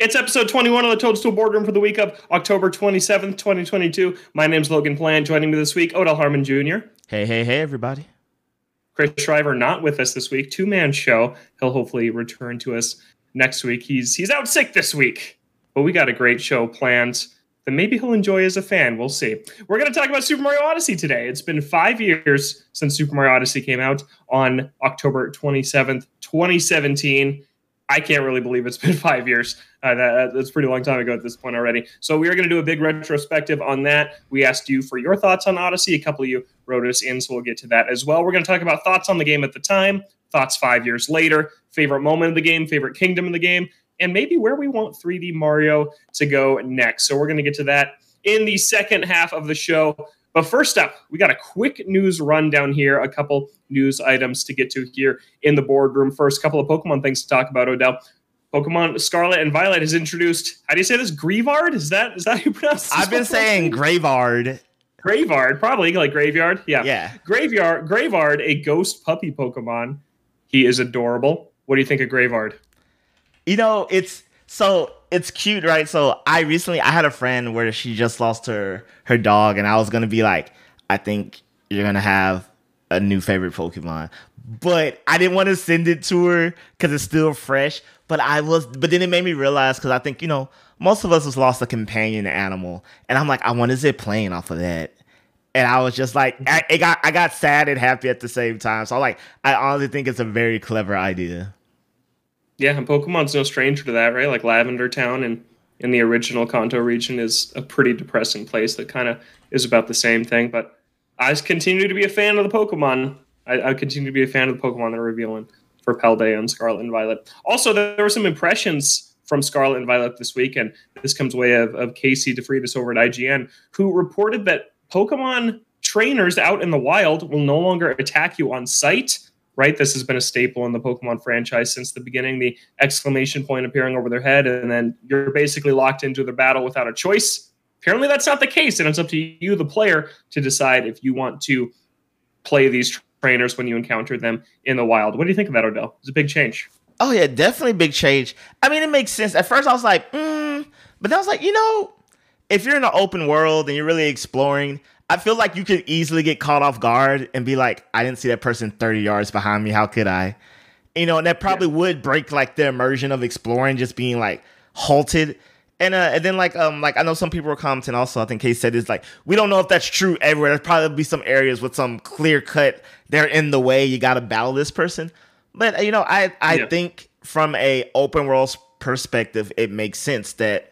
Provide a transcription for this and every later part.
It's episode 21 of the Toadstool Boardroom for the week of October 27th, 2022. My name's Logan Plant. Joining me this week, Odell Harmon Jr. Hey, hey, hey, everybody. Chris Shriver not with us this week. Two man show. He'll hopefully return to us next week. He's he's out sick this week, but we got a great show planned that maybe he'll enjoy as a fan. We'll see. We're going to talk about Super Mario Odyssey today. It's been five years since Super Mario Odyssey came out on October 27th, 2017. I can't really believe it's been five years. Uh, that, that's a pretty long time ago at this point already. So we are going to do a big retrospective on that. We asked you for your thoughts on Odyssey. A couple of you wrote us in, so we'll get to that as well. We're going to talk about thoughts on the game at the time, thoughts five years later, favorite moment of the game, favorite kingdom of the game, and maybe where we want 3D Mario to go next. So we're going to get to that in the second half of the show. But first up, we got a quick news rundown here, a couple news items to get to here in the boardroom. First, couple of Pokemon things to talk about, Odell. Pokemon Scarlet and Violet has introduced. How do you say this? Greavard? Is that is that how you pronounce? This I've been saying name? Graveyard. Graveyard, probably like graveyard. Yeah. Yeah. Graveyard, Graveyard, a ghost puppy Pokemon. He is adorable. What do you think of Graveyard? You know, it's so it's cute, right? So I recently I had a friend where she just lost her her dog, and I was gonna be like, I think you're gonna have a new favorite Pokemon. But I didn't want to send it to her because it's still fresh. But I was but then it made me realize because I think, you know, most of us has lost a companion animal. And I'm like, I want to zip playing off of that. And I was just like, I, it got I got sad and happy at the same time. So like, I honestly think it's a very clever idea. Yeah, and Pokemon's no stranger to that, right? Like Lavender Town and in the original Kanto region is a pretty depressing place that kind of is about the same thing. But I continue to be a fan of the Pokemon. I, I continue to be a fan of the Pokemon they're revealing for Paldea and Scarlet and Violet. Also, there were some impressions from Scarlet and Violet this week, and this comes way of, of Casey DeFreitas over at IGN, who reported that Pokemon trainers out in the wild will no longer attack you on sight right? This has been a staple in the Pokemon franchise since the beginning. The exclamation point appearing over their head, and then you're basically locked into the battle without a choice. Apparently, that's not the case, and it's up to you, the player, to decide if you want to play these trainers when you encounter them in the wild. What do you think of that, Odell? It's a big change. Oh yeah, definitely big change. I mean, it makes sense. At first, I was like, mm, but then I was like, you know, if you're in an open world and you're really exploring, I feel like you could easily get caught off guard and be like, I didn't see that person 30 yards behind me. How could I? You know, and that probably yeah. would break like the immersion of exploring, just being like halted. And uh, and then like um like I know some people were commenting also. I think Case said is like we don't know if that's true everywhere. There's probably be some areas with some clear cut. They're in the way. You got to battle this person. But you know, I I yeah. think from a open world perspective, it makes sense that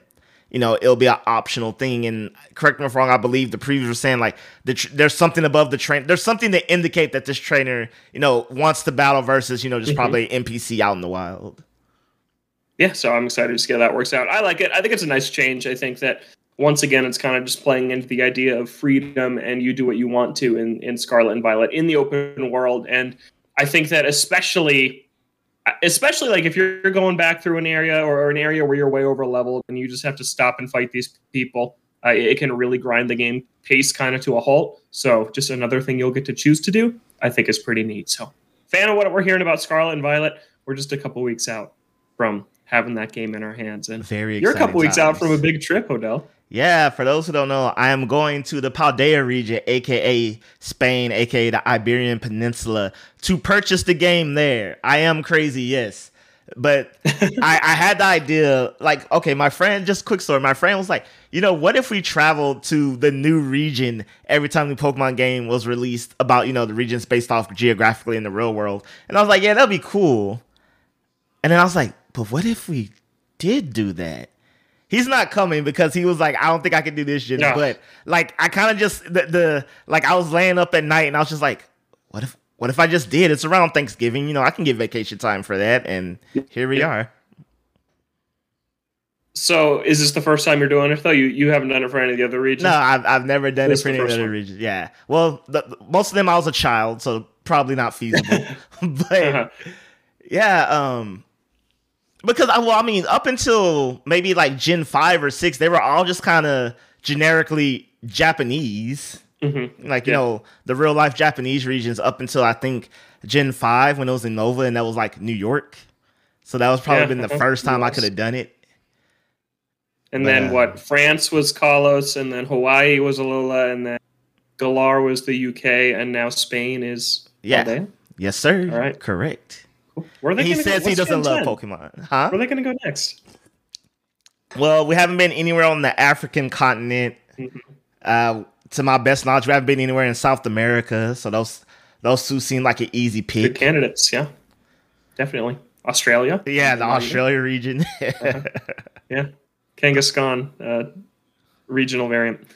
you know it'll be an optional thing and correct me if I'm wrong i believe the previews were saying like the tr- there's something above the train there's something to indicate that this trainer you know wants to battle versus you know just mm-hmm. probably npc out in the wild yeah so i'm excited to see how that works out. I like it. I think it's a nice change. I think that once again it's kind of just playing into the idea of freedom and you do what you want to in, in scarlet and violet in the open world. And i think that especially especially like if you're going back through an area or, an area where you're way over leveled and you just have to stop and fight these people uh, it can really grind the game pace kind of to a halt. So just another thing you'll get to choose to do i think is pretty neat. So fan of what we're hearing about scarlet and violet we're just a couple weeks out from having that game in our hands and very you're a couple times. weeks out from a big trip odell yeah, for those who don't know, I am going to the Paldea region, aka Spain, aka the Iberian Peninsula, to purchase the game there. I am crazy, yes. But I, I, had the idea, like, okay, my friend, just quick story. My friend was like, you know, what if we traveled to the new region every time the Pokemon game was released about, you know, the regions based off geographically in the real world? And I was like, yeah, that'd be cool. And then I was like, but what if we did do that? He's not coming because he was like, I don't think I can do this shit. No. But like, I kind of just the, the like I was laying up at night and I was just like, what if what if I just did? It's around Thanksgiving, you know, I can get vacation time for that, and here we are. So, is this the first time you're doing it though? You you haven't done it for any of the other regions? No, I've I've never done this it for any of the other regions. Yeah, well, the, most of them I was a child, so probably not feasible. but uh-huh. yeah, um, because I well, I mean, up until maybe like Gen five or six, they were all just kind of generically Japanese. Mm-hmm. Like you yeah. know, the real life Japanese regions up until I think Gen five when it was Unova and that was like New York. So that was probably yeah. been the uh-huh. first time I could have done it. And then But, uh, what? France was Kalos, and then Hawaii was Alola, and then Galar was the UK, and now Spain is Yeah. Yes, sir. All right. Correct. Where are they He gonna go- says he doesn't love 10? Pokemon. Huh? Where are they going to go next? Well, we haven't been anywhere on the African continent. Mhm. Uh, to my best knowledge, we haven't been anywhere in South America. So those those two seem like an easy Good pick. candidates, yeah, definitely. Australia, Yeah, the Australia region. yeah, Kangaskhan, uh, regional variant.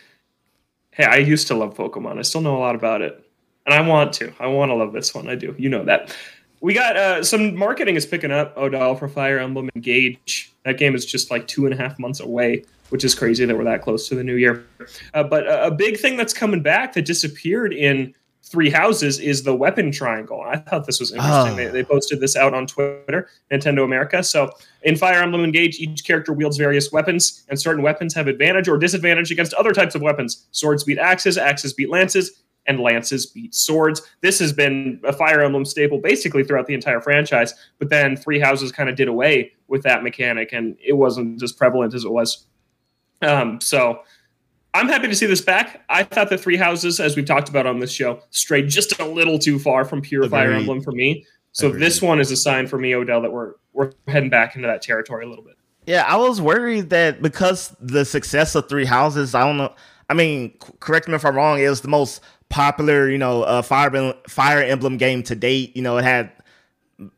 Hey, I used to love Pokemon. I still know a lot about it, and I want to. I want to love this one. I do. You know that. We got uh, some marketing is picking up. Odell for Fire Emblem Engage. That game is just like two and a half months away, which is crazy that we're that close to the new year. Uh, but a, a big thing that's coming back that disappeared in Three Houses is the weapon triangle. I thought this was interesting. Oh. They, they posted this out on Twitter, Nintendo America. So in Fire Emblem Engage, each character wields various weapons, and certain weapons have advantage or disadvantage against other types of weapons. Swords beat axes, axes beat lances, and lances beat swords. This has been a Fire Emblem staple basically throughout the entire franchise, but then Three Houses kind of did away with that mechanic, and it wasn't as prevalent as it was. Um, so I'm happy to see this back. I thought the Three Houses, as we've talked about on this show, strayed just a little too far from pure Fire Agreed. Emblem for me. So Agreed. this one is a sign for me, Odell, that we're we're heading back into that territory a little bit. Yeah, I was worried that because the success of Three Houses, I don't know. I mean, correct me if I'm wrong. It was the most popular, you know, uh, Fire Fire Emblem game to date. You know, it had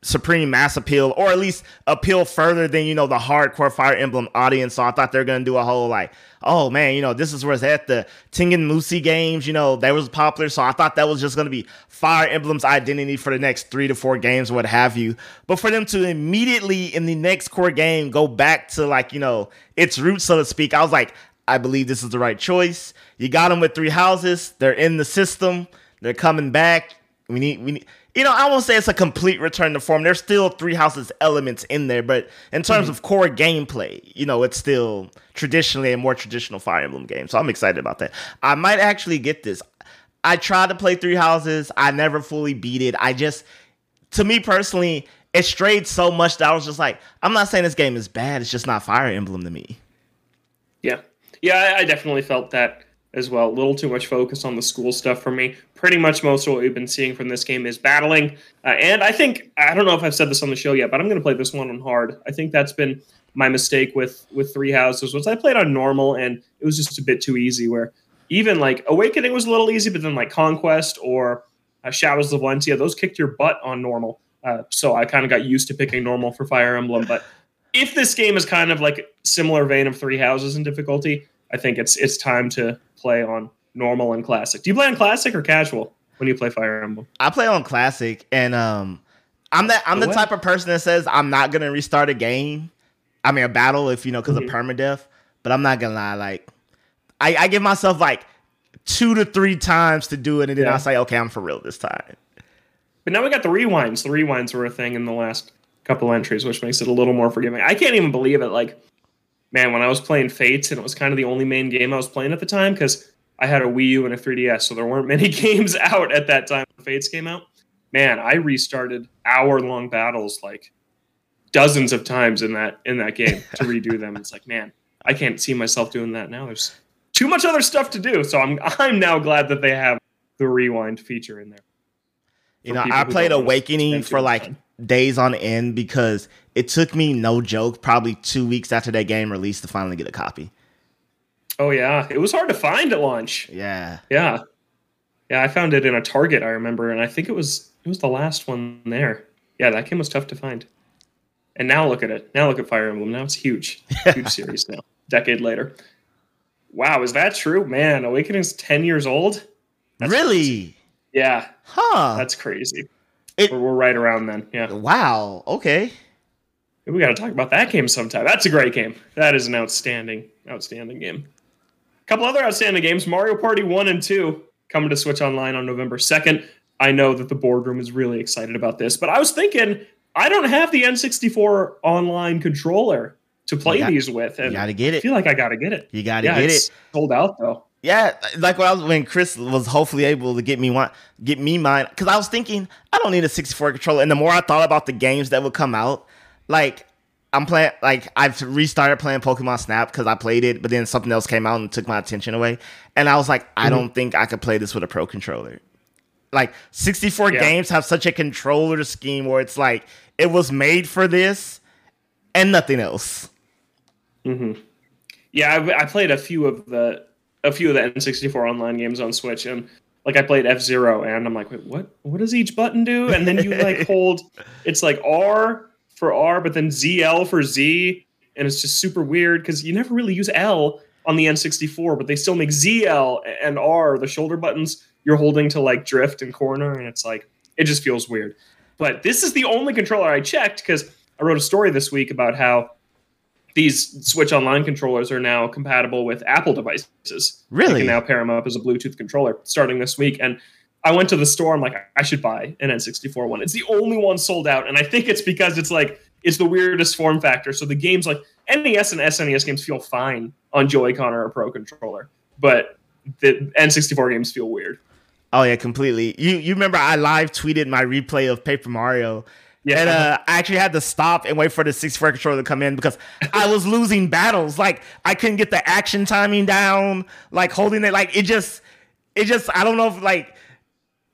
supreme mass appeal, or at least appeal further than you know the hardcore Fire Emblem audience. So I thought they're gonna do a whole like, oh man, you know, this is where it's at. The Tengen Musi games, you know, that was popular. So I thought that was just gonna be Fire Emblem's identity for the next three to four games, what have you. But for them to immediately in the next core game go back to like you know its roots, so to speak, I was like, I believe this is the right choice. You got them with three houses. They're in the system. They're coming back. We need we need you know, I won't say it's a complete return to form. There's still three houses elements in there, but in terms mm-hmm. of core gameplay, you know, it's still traditionally a more traditional Fire Emblem game. So I'm excited about that. I might actually get this. I tried to play Three Houses. I never fully beat it. I just, to me personally, it strayed so much that I was just like, I'm not saying this game is bad. It's just not Fire Emblem to me. Yeah. Yeah, I, I definitely felt that as well. A little too much focus on the school stuff for me. Pretty much most of what we've been seeing from this game is battling. Uh, and I think, I don't know if I've said this on the show yet, but I'm going to play this one on hard. I think that's been my mistake with with Three Houses was I played on normal and it was just a bit too easy where even like Awakening was a little easy, but then like Conquest or uh, Shadows of Valentia, those kicked your butt on normal. Uh, so I kind of got used to picking normal for Fire Emblem. But if this game is kind of like similar vein of Three Houses in difficulty, I think it's it's time to play on normal and classic. Do you play on classic or casual when you play Fire Emblem? I play on classic, and um, I'm that I'm the What? type of person that says I'm not gonna restart a game. I mean, a battle if you know because Mhm. of permadeath. But I'm not gonna lie, like I, I give myself like two to three times to do it, and then Yeah. I say, okay, I'm for real this time. But now we got the rewinds. The rewinds were a thing in the last couple entries, which makes it a little more forgiving. I can't even believe it. Like, man, when I was playing Fates, and it was kind of the only main game I was playing at the time because I had a Wii U and a 3DS, so there weren't many games out at that time when Fates came out. Man, I restarted hour-long battles like dozens of times in that in that game to redo them. It's like, man, I can't see myself doing that now. There's too much other stuff to do. So I'm I'm now glad that they have the rewind feature in there. You know, I played Awakening for like time. Days on end because it took me no joke probably two weeks after that game released to finally get a copy. Oh yeah, it was hard to find at launch. Yeah. Yeah, yeah, I found it in a Target. I remember, and I think it was it was the last one there. Yeah, that game was tough to find. And now look at it. Now look at Fire Emblem. Now it's huge, huge series now. Decade later. Wow, is that true? Man, Awakening's ten years old. That's really? Yeah, Huh. that's crazy. It- we're, we're right around then. Yeah, wow. Okay. we got to talk about that game sometime. That's a great game. That is an outstanding, outstanding game. A couple other outstanding games: Mario Party One and Two coming to Switch Online on November second. I know that the boardroom is really excited about this, but I was thinking I don't have the N64 online controller to play got- these with, You and gotta get it. I feel like I got to get it. You gotta yeah, get it. sold out though. Yeah, like when I was when Chris was hopefully able to get me one, get me mine, because I was thinking I don't need a 64 controller. And the more I thought about the games that would come out, like I'm playing like I've restarted playing Pokemon Snap because I played it, but then something else came out and took my attention away, and I was like, I Mm-hmm. don't think I could play this with a pro controller. Like 64 Yeah. games have such a controller scheme where it's like it was made for this and nothing else. Hmm. Yeah, I, I played a few of the a few of the N64 online games on Switch, and like I played F Zero, and I'm like, wait, what? What does each button do? And then you like hold, it's like R for R, but then ZL for Z, and it's just super weird because you never really use L on the N64, but they still make ZL and R the shoulder buttons you're holding to like drift and corner, and it's like it just feels weird. But this is the only controller I checked because I wrote a story this week about how these Switch Online controllers are now compatible with Apple devices. Really? You can now pair them up as a Bluetooth controller starting this week. And I went to the store. I'm like, I should buy an N64 one. It's the only one sold out, and I think it's because it's like it's the weirdest form factor. So the games like NES and SNES games feel fine on Joy-Con or a Pro controller, but the N64 games feel weird. Oh yeah, completely. You you remember I live tweeted my replay of Paper Mario. Yeah. And uh, I actually had to stop and wait for the six 64 controller to come in because I was losing battles. Like I couldn't get the action timing down, like holding it like it just it just I don't know if like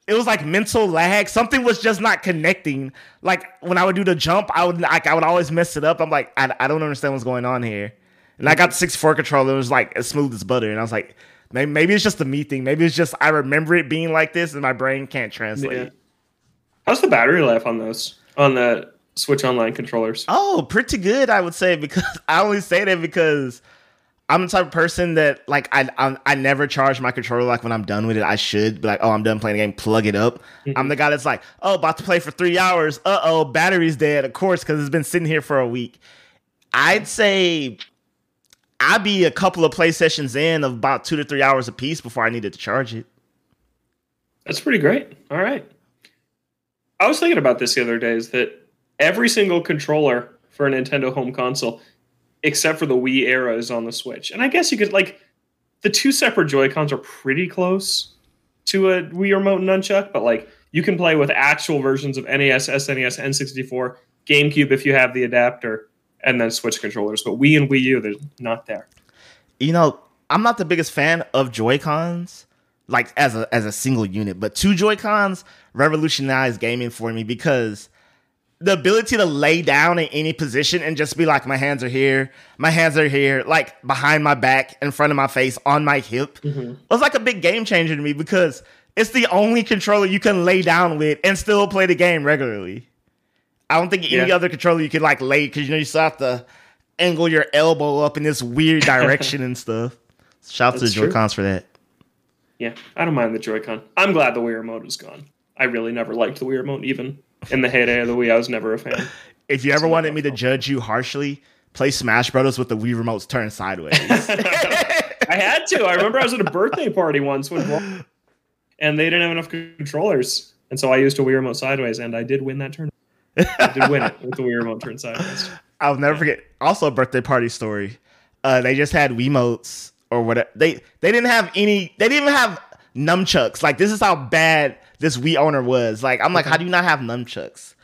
it was like mental lag. Something was just not connecting. Like when I would do the jump, I would like I would always mess it up. I'm like, I, I don't understand what's going on here. And I got the 64 controller, it was like as smooth as butter. And I was like, maybe, maybe it's just the me thing. Maybe it's just I remember it being like this and my brain can't translate. Yeah. How's the battery life on those on the Switch Online controllers? Oh, pretty good, I would say, because I only say that because I'm the type of person that like I I, I never charge my controller like when I'm done with it. I should be like, oh, I'm done playing the game, plug it up. I'm the guy that's like, oh, about to play for three hours. Uh oh, battery's dead, of course, because it's been sitting here for a week. I'd say I'd be a couple of play sessions in of about two to three hours a piece before I needed to charge it. That's pretty great. All right. I was thinking about this the other day is that every single controller for a Nintendo home console, except for the Wii era, is on the Switch. And I guess you could, like, the two separate Joy-Cons are pretty close to a Wii remote and nunchuck, but, like, you can play with actual versions of NES, SNES, N64, GameCube if you have the adapter, and then Switch controllers. But Wii and Wii U, they're not there. you know, I'm not the biggest fan of Joy Cons, like as a as a single unit, but two Joy Cons revolutionized gaming for me because the ability to lay down in any position and just be like, my hands are here, my hands are here, like behind my back, in front of my face, on my hip, mm-hmm. was like a big game changer to me because it's the only controller you can lay down with and still play the game regularly. I don't think any Yeah. other controller you could like lay because you know you still have to angle your elbow up in this weird direction and stuff. Shout out to the. Joy Cons for that. Yeah, I don't mind the Joy-Con. I'm glad the Wii remote is gone. I really never liked the Wii remote, even in the heyday of the Wii. I was never a fan. If you ever wanted me to judge you harshly, play Smash Brothers with the Wii remotes turned sideways. I had to. I remember I was at a birthday party once when, and they didn't have enough controllers, and so I used a Wii remote sideways, and I did win that tournament. I did win it with the Wii remote turned sideways. I'll never forget. Also, a birthday party story. Uh, they just had Wiimotes or whatever. They they didn't have any. They didn't even have nunchucks. Like this is how bad this Wii owner was. Like I'm like, how do you not have nunchucks?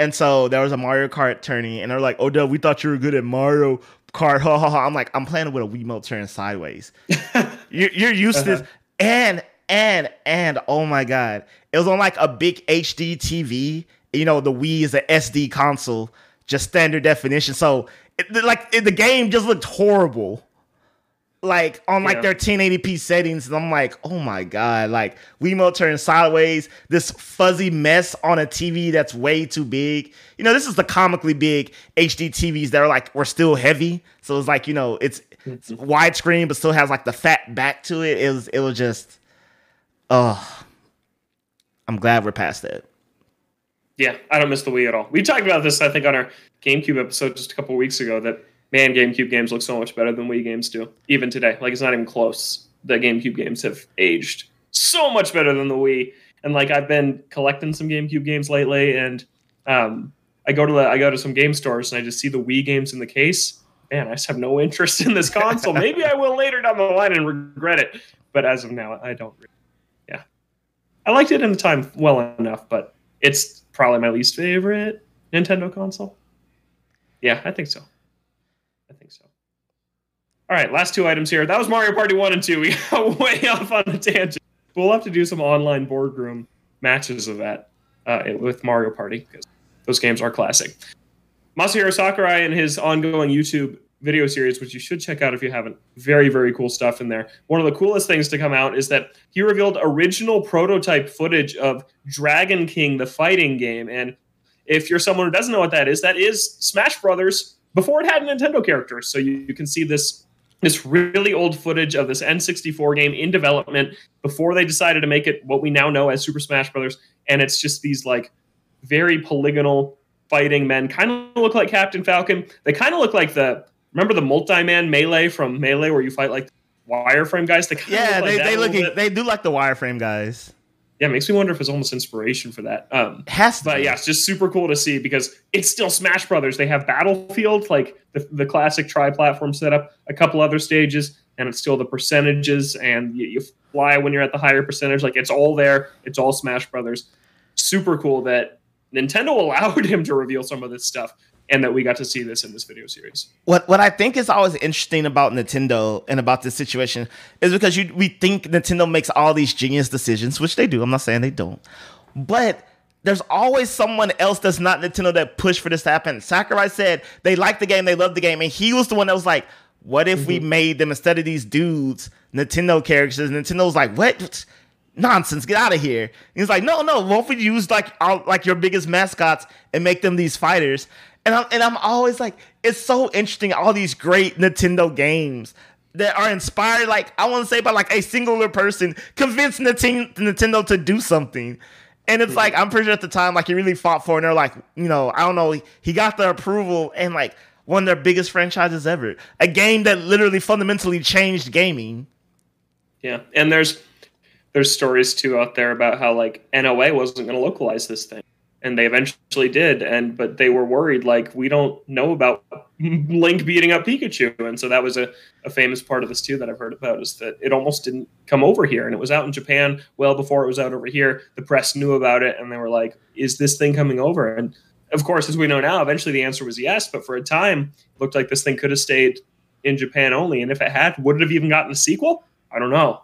And so there was a Mario Kart tourney, and they're like, "Oh, Dad, we thought you were good at Mario Kart." Ha ha ha! I'm like, I'm playing with a Wii Wiimote turned sideways. you're, you're used to this, uh-huh. and and and oh my god, it was on like a big HD TV. You know, the Wii is a SD console, just standard definition. So, it, like, it, the game just looked horrible. Like on like Yeah. their 1080p settings, and I'm like, oh my god, like Wiimote turned sideways, this fuzzy mess on a TV that's way too big. You know, this is the comically big HD TVs that are like were still heavy, so it's like you know it's, it's widescreen but still has like the fat back to it. It was it was just, oh, I'm glad we're past that. Yeah, I don't miss the Wii at all. We talked about this, I think, on our GameCube episode just a couple weeks ago. That man, GameCube games look so much better than Wii games do, even today. Like it's not even close. The GameCube games have aged so much better than the Wii. And like I've been collecting some GameCube games lately, and um, I go to the I go to some game stores and I just see the Wii games in the case. Man, I just have no interest in this console. Maybe I will later down the line and regret it, but as of now, I don't. Yeah, I liked it in the time well enough, but it's probably my least favorite Nintendo console. Yeah, I think so. I think so. All right, last two items here. That was Mario Party 1 and 2. We got way off on a tangent. We'll have to do some online boardroom matches of that uh, with Mario Party because those games are classic. Masahiro Sakurai and his ongoing YouTube video series, which you should check out if you haven't. Very, very cool stuff in there. One of the coolest things to come out is that he revealed original prototype footage of Dragon King, the fighting game. And if you're someone who doesn't know what that is, that is Smash Brothers before it had Nintendo characters. So you, you can see this this really old footage of this N64 game in development before they decided to make it what we now know as Super Smash Brothers. And it's just these like very polygonal fighting men, kind of look like Captain Falcon. They kind of look like the remember the multi-man melee from Melee where you fight like wireframe guys. They yeah, like they, they look they do like the wireframe guys. Yeah, it makes me wonder if it's almost inspiration for that. Um, Has but yeah, it's just super cool to see because it's still Smash Brothers. They have Battlefield, like the, the classic tri-platform setup, a couple other stages, and it's still the percentages, and you, you fly when you're at the higher percentage. Like it's all there. It's all Smash Brothers. Super cool that Nintendo allowed him to reveal some of this stuff and that we got to see this in this video series. What what I think is always interesting about Nintendo and about this situation is because you we think Nintendo makes all these genius decisions, which they do. I'm not saying they don't, but there's always someone else that's not Nintendo that pushed for this to happen. Sakurai said they like the game, they love the game, and he was the one that was like, "What if mm-hmm. we made them instead of these dudes Nintendo characters?" Nintendo was like, "What?" Nonsense! Get out of here! he's like, no, no. What if we use like our, like your biggest mascots and make them these fighters? And I'm and I'm always like, it's so interesting. All these great Nintendo games that are inspired, like I want to say by like a singular person, convinced Nintendo to do something. And it's like I'm pretty sure at the time, like he really fought for, it and they're like, you know, I don't know, he got the approval and like one of their biggest franchises ever, a game that literally fundamentally changed gaming. Yeah, and there's there's stories too out there about how like NOA wasn't going to localize this thing and they eventually did and but they were worried like we don't know about link beating up pikachu. And so that was a, a famous part of this too that i've heard about is that it almost didn't come over here. And it was out in japan well before it was out over here. The press knew about it and they were like is this thing coming over? And of course as we know now eventually the answer was yes but for a time it looked like this thing could have stayed in japan only. And if it had would it have even gotten a sequel? I don't know.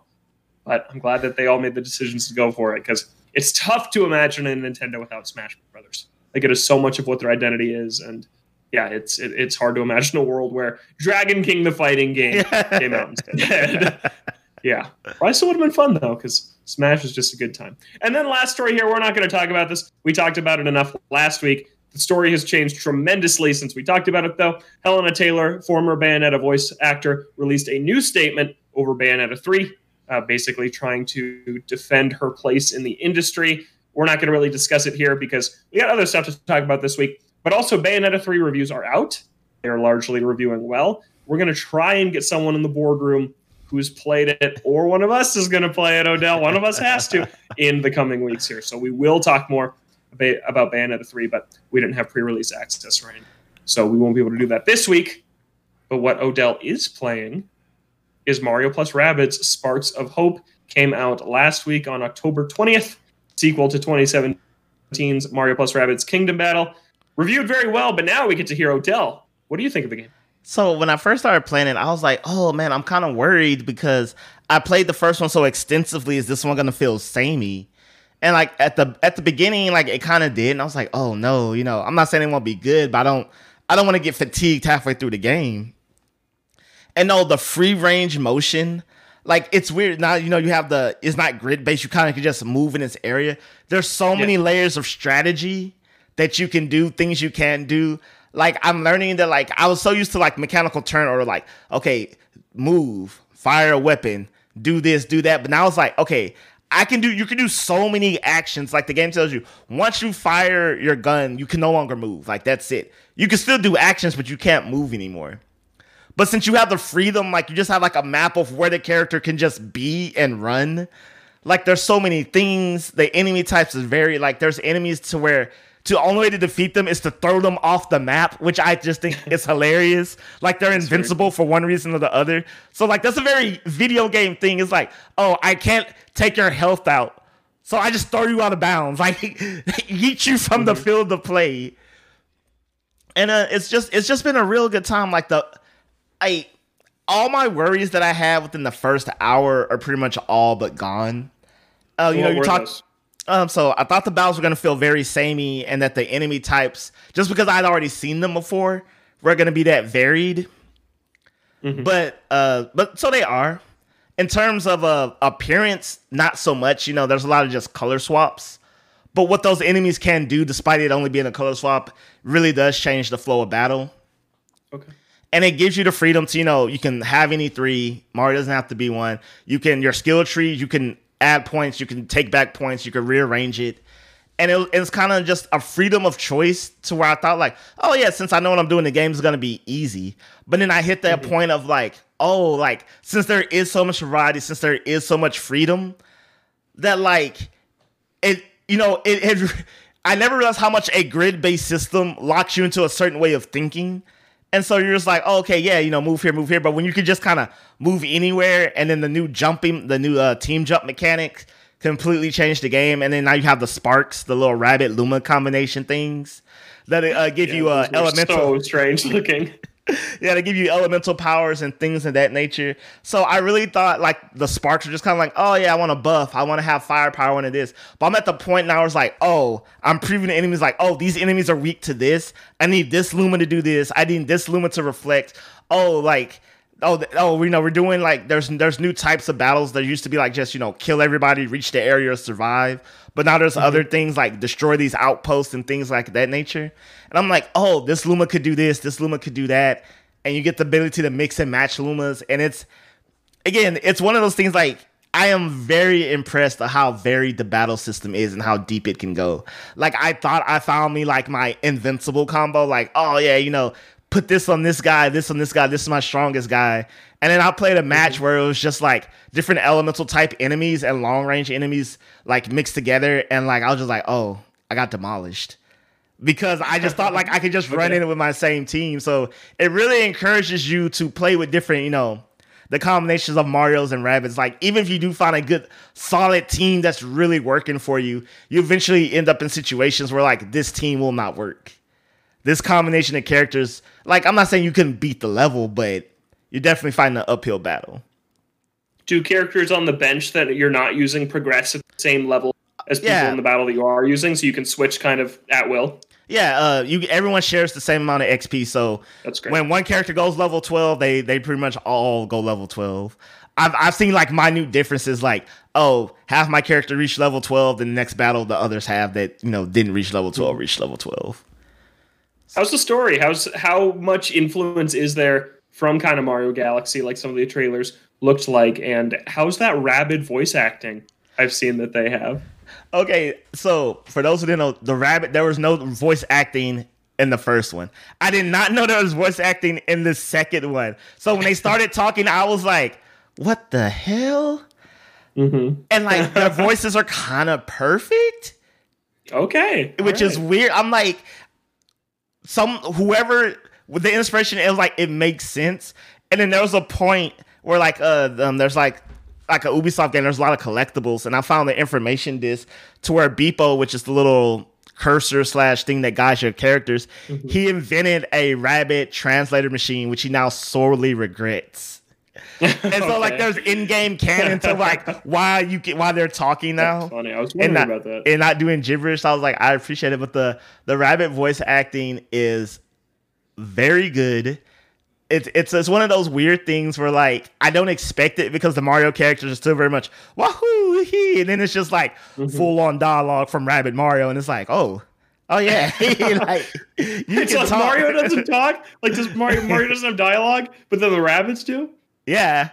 But i'm glad that they all made the decisions to go for it because it's tough to imagine a Nintendo without Smash Brothers. Like it is so much of what their identity is, and yeah, it's it, it's hard to imagine a world where Dragon King the fighting game came out instead. yeah, probably still would have been fun though, because Smash is just a good time. And then last story here, we're not going to talk about this. We talked about it enough last week. The story has changed tremendously since we talked about it, though. Hellena Taylor, former Bayonetta voice actor, released a new statement over Bayonetta 3 uh, basically trying to defend her place in the industry. We're not going to really discuss it here because we got other stuff to talk about this week. But also, Bayonetta 3 reviews are out. They're largely reviewing well. We're going to try and get someone in the boardroom who's played it, or one of us is going to play it, Odell. One of us has to in the coming weeks here. So we will talk more about Bayonetta 3, but we didn't have pre release access, right? So we won't be able to do that this week. But what Odell is playing is Mario plus Rabbids Sparks of Hope. Came out last week on October 20th, sequel to 2017's Mario plus Rabbids Kingdom Battle. Reviewed very well, but now we get to hear Odell. What do you think of the game? So when I first started playing it, I was like, "Oh man, I'm kind of worried because I played the first one so extensively. Is this one gonna feel samey?" And like at the at the beginning, like it kind of did, and I was like, "Oh no, you know, I'm not saying it won't be good, but I don't I don't want to get fatigued halfway through the game." And no, the free range motion, like it's weird. Now you know you have the it's not grid based. You kind of can just move in this area. There's so yeah. many layers of strategy that you can do, things you can't do. Like I'm learning that like I was so used to like mechanical turn or like okay, move, fire a weapon, do this, do that. But now it's like okay, I can do you can do so many actions. Like the game tells you, once you fire your gun, you can no longer move. Like that's it. You can still do actions, but you can't move anymore. But since you have the freedom, like you just have like a map of where the character can just be and run. Like there's so many things. The enemy types is very like there's enemies to where the only way to defeat them is to throw them off the map, which I just think is hilarious. Like they're invincible for one reason or the other. So like that's a very video game thing. It's like, oh, I can't take your health out. So I just throw you out of bounds. Like eat you from mm-hmm. the field of play. and uh, it's just it's just been a real good time. Like the, I, all my worries that I had within the first hour are pretty much all but gone. Uh, you What know, you were talk. those? Um, so I thought the battles were gonna feel very samey, and that the enemy types, just because I'd already seen them before, were gonna be that varied. Mhm. But uh, but so they are. In terms of uh, appearance, not so much. You know, there's a lot of just color swaps. But what those enemies can do, despite it only being a color swap, really does change the flow of battle. Okay. And it gives you the freedom to, you know, you can have any three. Mario doesn't have to be one. You can your skill tree, you can add points, you can take back points, you can rearrange it. And it, it's kind of just a freedom of choice to where I thought like, oh yeah, since I know what I'm doing, the game is gonna be easy. But then I hit that mm-hmm. point of like, oh, like since there is so much variety, since there is so much freedom, that like it, you know, it had. I never realized how much a grid-based system locks you into a certain way of thinking. And so you're just like, oh, okay, yeah, you know, move here, move here. But when you could just kind of move anywhere, and then the new jumping, the new uh, team jump mechanic completely changed the game. And then now you have the sparks, the little Rabbid Luma combination things that uh, give you uh, elemental. So strange looking. yeah, they give you elemental powers and things of that nature. So I really thought like the sparks were just kind of like, oh yeah, I want to buff, I want to have firepower, I want to this. But I'm at the point now where it's like, oh, I'm proving the enemies like, oh, these enemies are weak to this. I need this Luma to do this. I need this Luma to reflect. Oh, like. Oh, oh, you know, we're doing like there's there's new types of battles. There used to be like just you know kill everybody, reach the area, survive. But now there's other mm-hmm. things like destroy these outposts and things like that nature. And I'm like, oh, this Luma could do this, this Luma could do that. And you get the ability to mix and match Lumas. And it's, again, it's one of those things like, I am very impressed at how varied the battle system is and how deep it can go. Like, I thought I found me like my invincible combo, like, oh, yeah, you know, put this on this guy, this on this guy, this is my strongest guy. And then I played a match mm-hmm. where it was just like different elemental type enemies and long range enemies like mixed together. And like, I was just like, oh, I got demolished because I just thought like I could just run Okay. in with my same team. So it really encourages you to play with different, you know, the combinations of Mario's and Rabbids. Like even if you do find a good solid team that's really working for you, you eventually end up in situations where like this team will not work. This combination of characters, like I'm not saying you couldn't beat the level, but you're definitely fighting an uphill battle. Do characters on the bench that you're not using progress at the same level as people Yeah. in the battle that you are using, so you can switch kind of at will? Yeah, uh, you everyone shares the same amount of XP, so That's great. when one character goes level 12 they they pretty much all go level 12 i've, I've seen like minute differences like oh half my character reached level 12 the next battle the others have that you know didn't reach level 12 reached level 12 How's the story? How's how much influence is there from kind of Mario Galaxy, like some of the trailers looked like, and how's that Rabbid voice acting? I've seen that they have. okay so for those who didn't know the Rabbid there was no voice acting in the first one i did not know there was voice acting in the second one so when they started talking i was like what the hell Mm-hmm. and like their voices are kind of perfect Okay, which is weird. I'm like, some whoever with the inspiration, it was like it makes sense. And then there was a point where like uh um, there's like like a Ubisoft game. There's a lot of collectibles, and I found the information disc to where Beepo, which is the little cursor slash thing that guides your characters, he invented a Rabbid translator machine, which he now sorely regrets. And so like there's in-game canon to like why you get why they're talking now That's funny. I was and wondering not, about that. and not doing gibberish. I was like, I appreciate it, but the the Rabbid voice acting is very good. It's it's it's one of those weird things where like I don't expect it because the Mario characters are still very much wahoo and then it's just like Mm-hmm. full on dialogue from Rabbid Mario, and it's like, oh, oh yeah, like you It's like. Mario doesn't talk. Like does Mario Mario doesn't have dialogue, but then the Rabbids do. Yeah.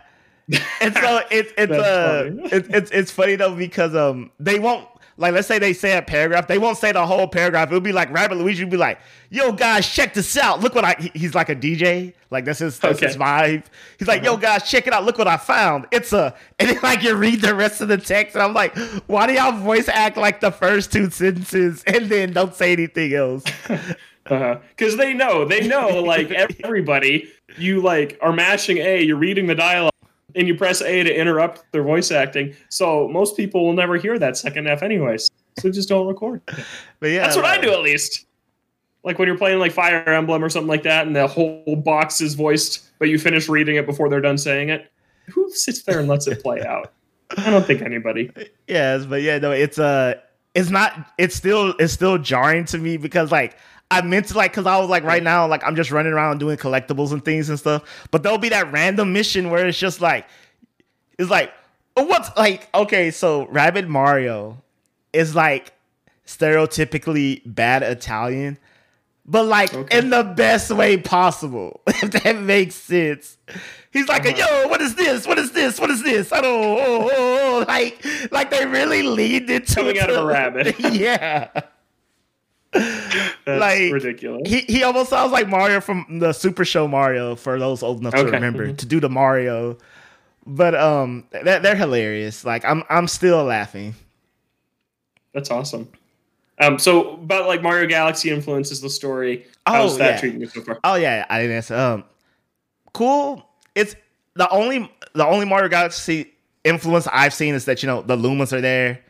And so it's it's uh funny. it's it's it's funny though because um they won't like let's say they say a paragraph they won't say the whole paragraph. It'll be like Rabbid Luigi would be like yo guys check this out. Look what I he- he's like a DJ like that's his that's his Okay. vibe. He's like yo guys check it out. Look what I found. It's a and then like you read the rest of the text and I'm like why do y'all voice act like the first two sentences and then don't say anything else? Uh-huh. Because they know, they know, like everybody, you like are mashing A, you're reading the dialogue, and you press A to interrupt their voice acting. So most people will never hear that second F anyways. So just don't record. but yeah That's what I do at least. Like when you're playing like Fire Emblem or something like that, and the whole box is voiced, but you finish reading it before they're done saying it. Who sits there and lets it play out? I don't think anybody. Yes, but yeah, no, it's uh it's not it's still it's still jarring to me because like I meant to like because I was like right now like I'm just running around doing collectibles and things and stuff. But there'll be that random mission where it's just like it's like what's like okay, so Rabbid Mario is like stereotypically bad Italian, but like okay. in the best way possible, if that makes sense. He's like, uh-huh. "Yo, what is this? What is this? What is this?" I don't oh, oh, oh. like like they really leaned into coming out of a Rabbid. yeah. That's like ridiculous. He he almost sounds like Mario from the Super Show Mario for those old enough okay. to remember mm-hmm. to do the Mario. But um, they're, they're hilarious. Like I'm I'm still laughing. That's awesome. Um, so about like Mario Galaxy influences the story. How's oh, that yeah. treating you so far? Oh yeah, I didn't answer. Um, cool. It's the only the only Mario Galaxy influence I've seen is that you know the Lumas are there.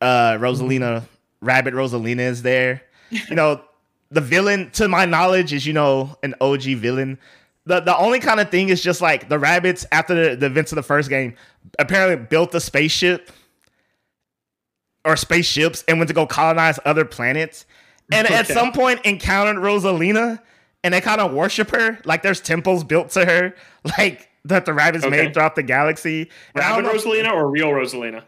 Uh, Rosalina, mm-hmm. Rosalina is there. You know, the villain, to my knowledge, is you know an OG villain. The the only kind of thing is just like the Rabbids after the, the events of the first game apparently built a spaceship or spaceships and went to go colonize other planets. And okay. at some point encountered Rosalina and they kind of worship her. Like there's temples built to her, like that the Rabbids okay. made throughout the galaxy. Rabbid Rosalina or real Rosalina?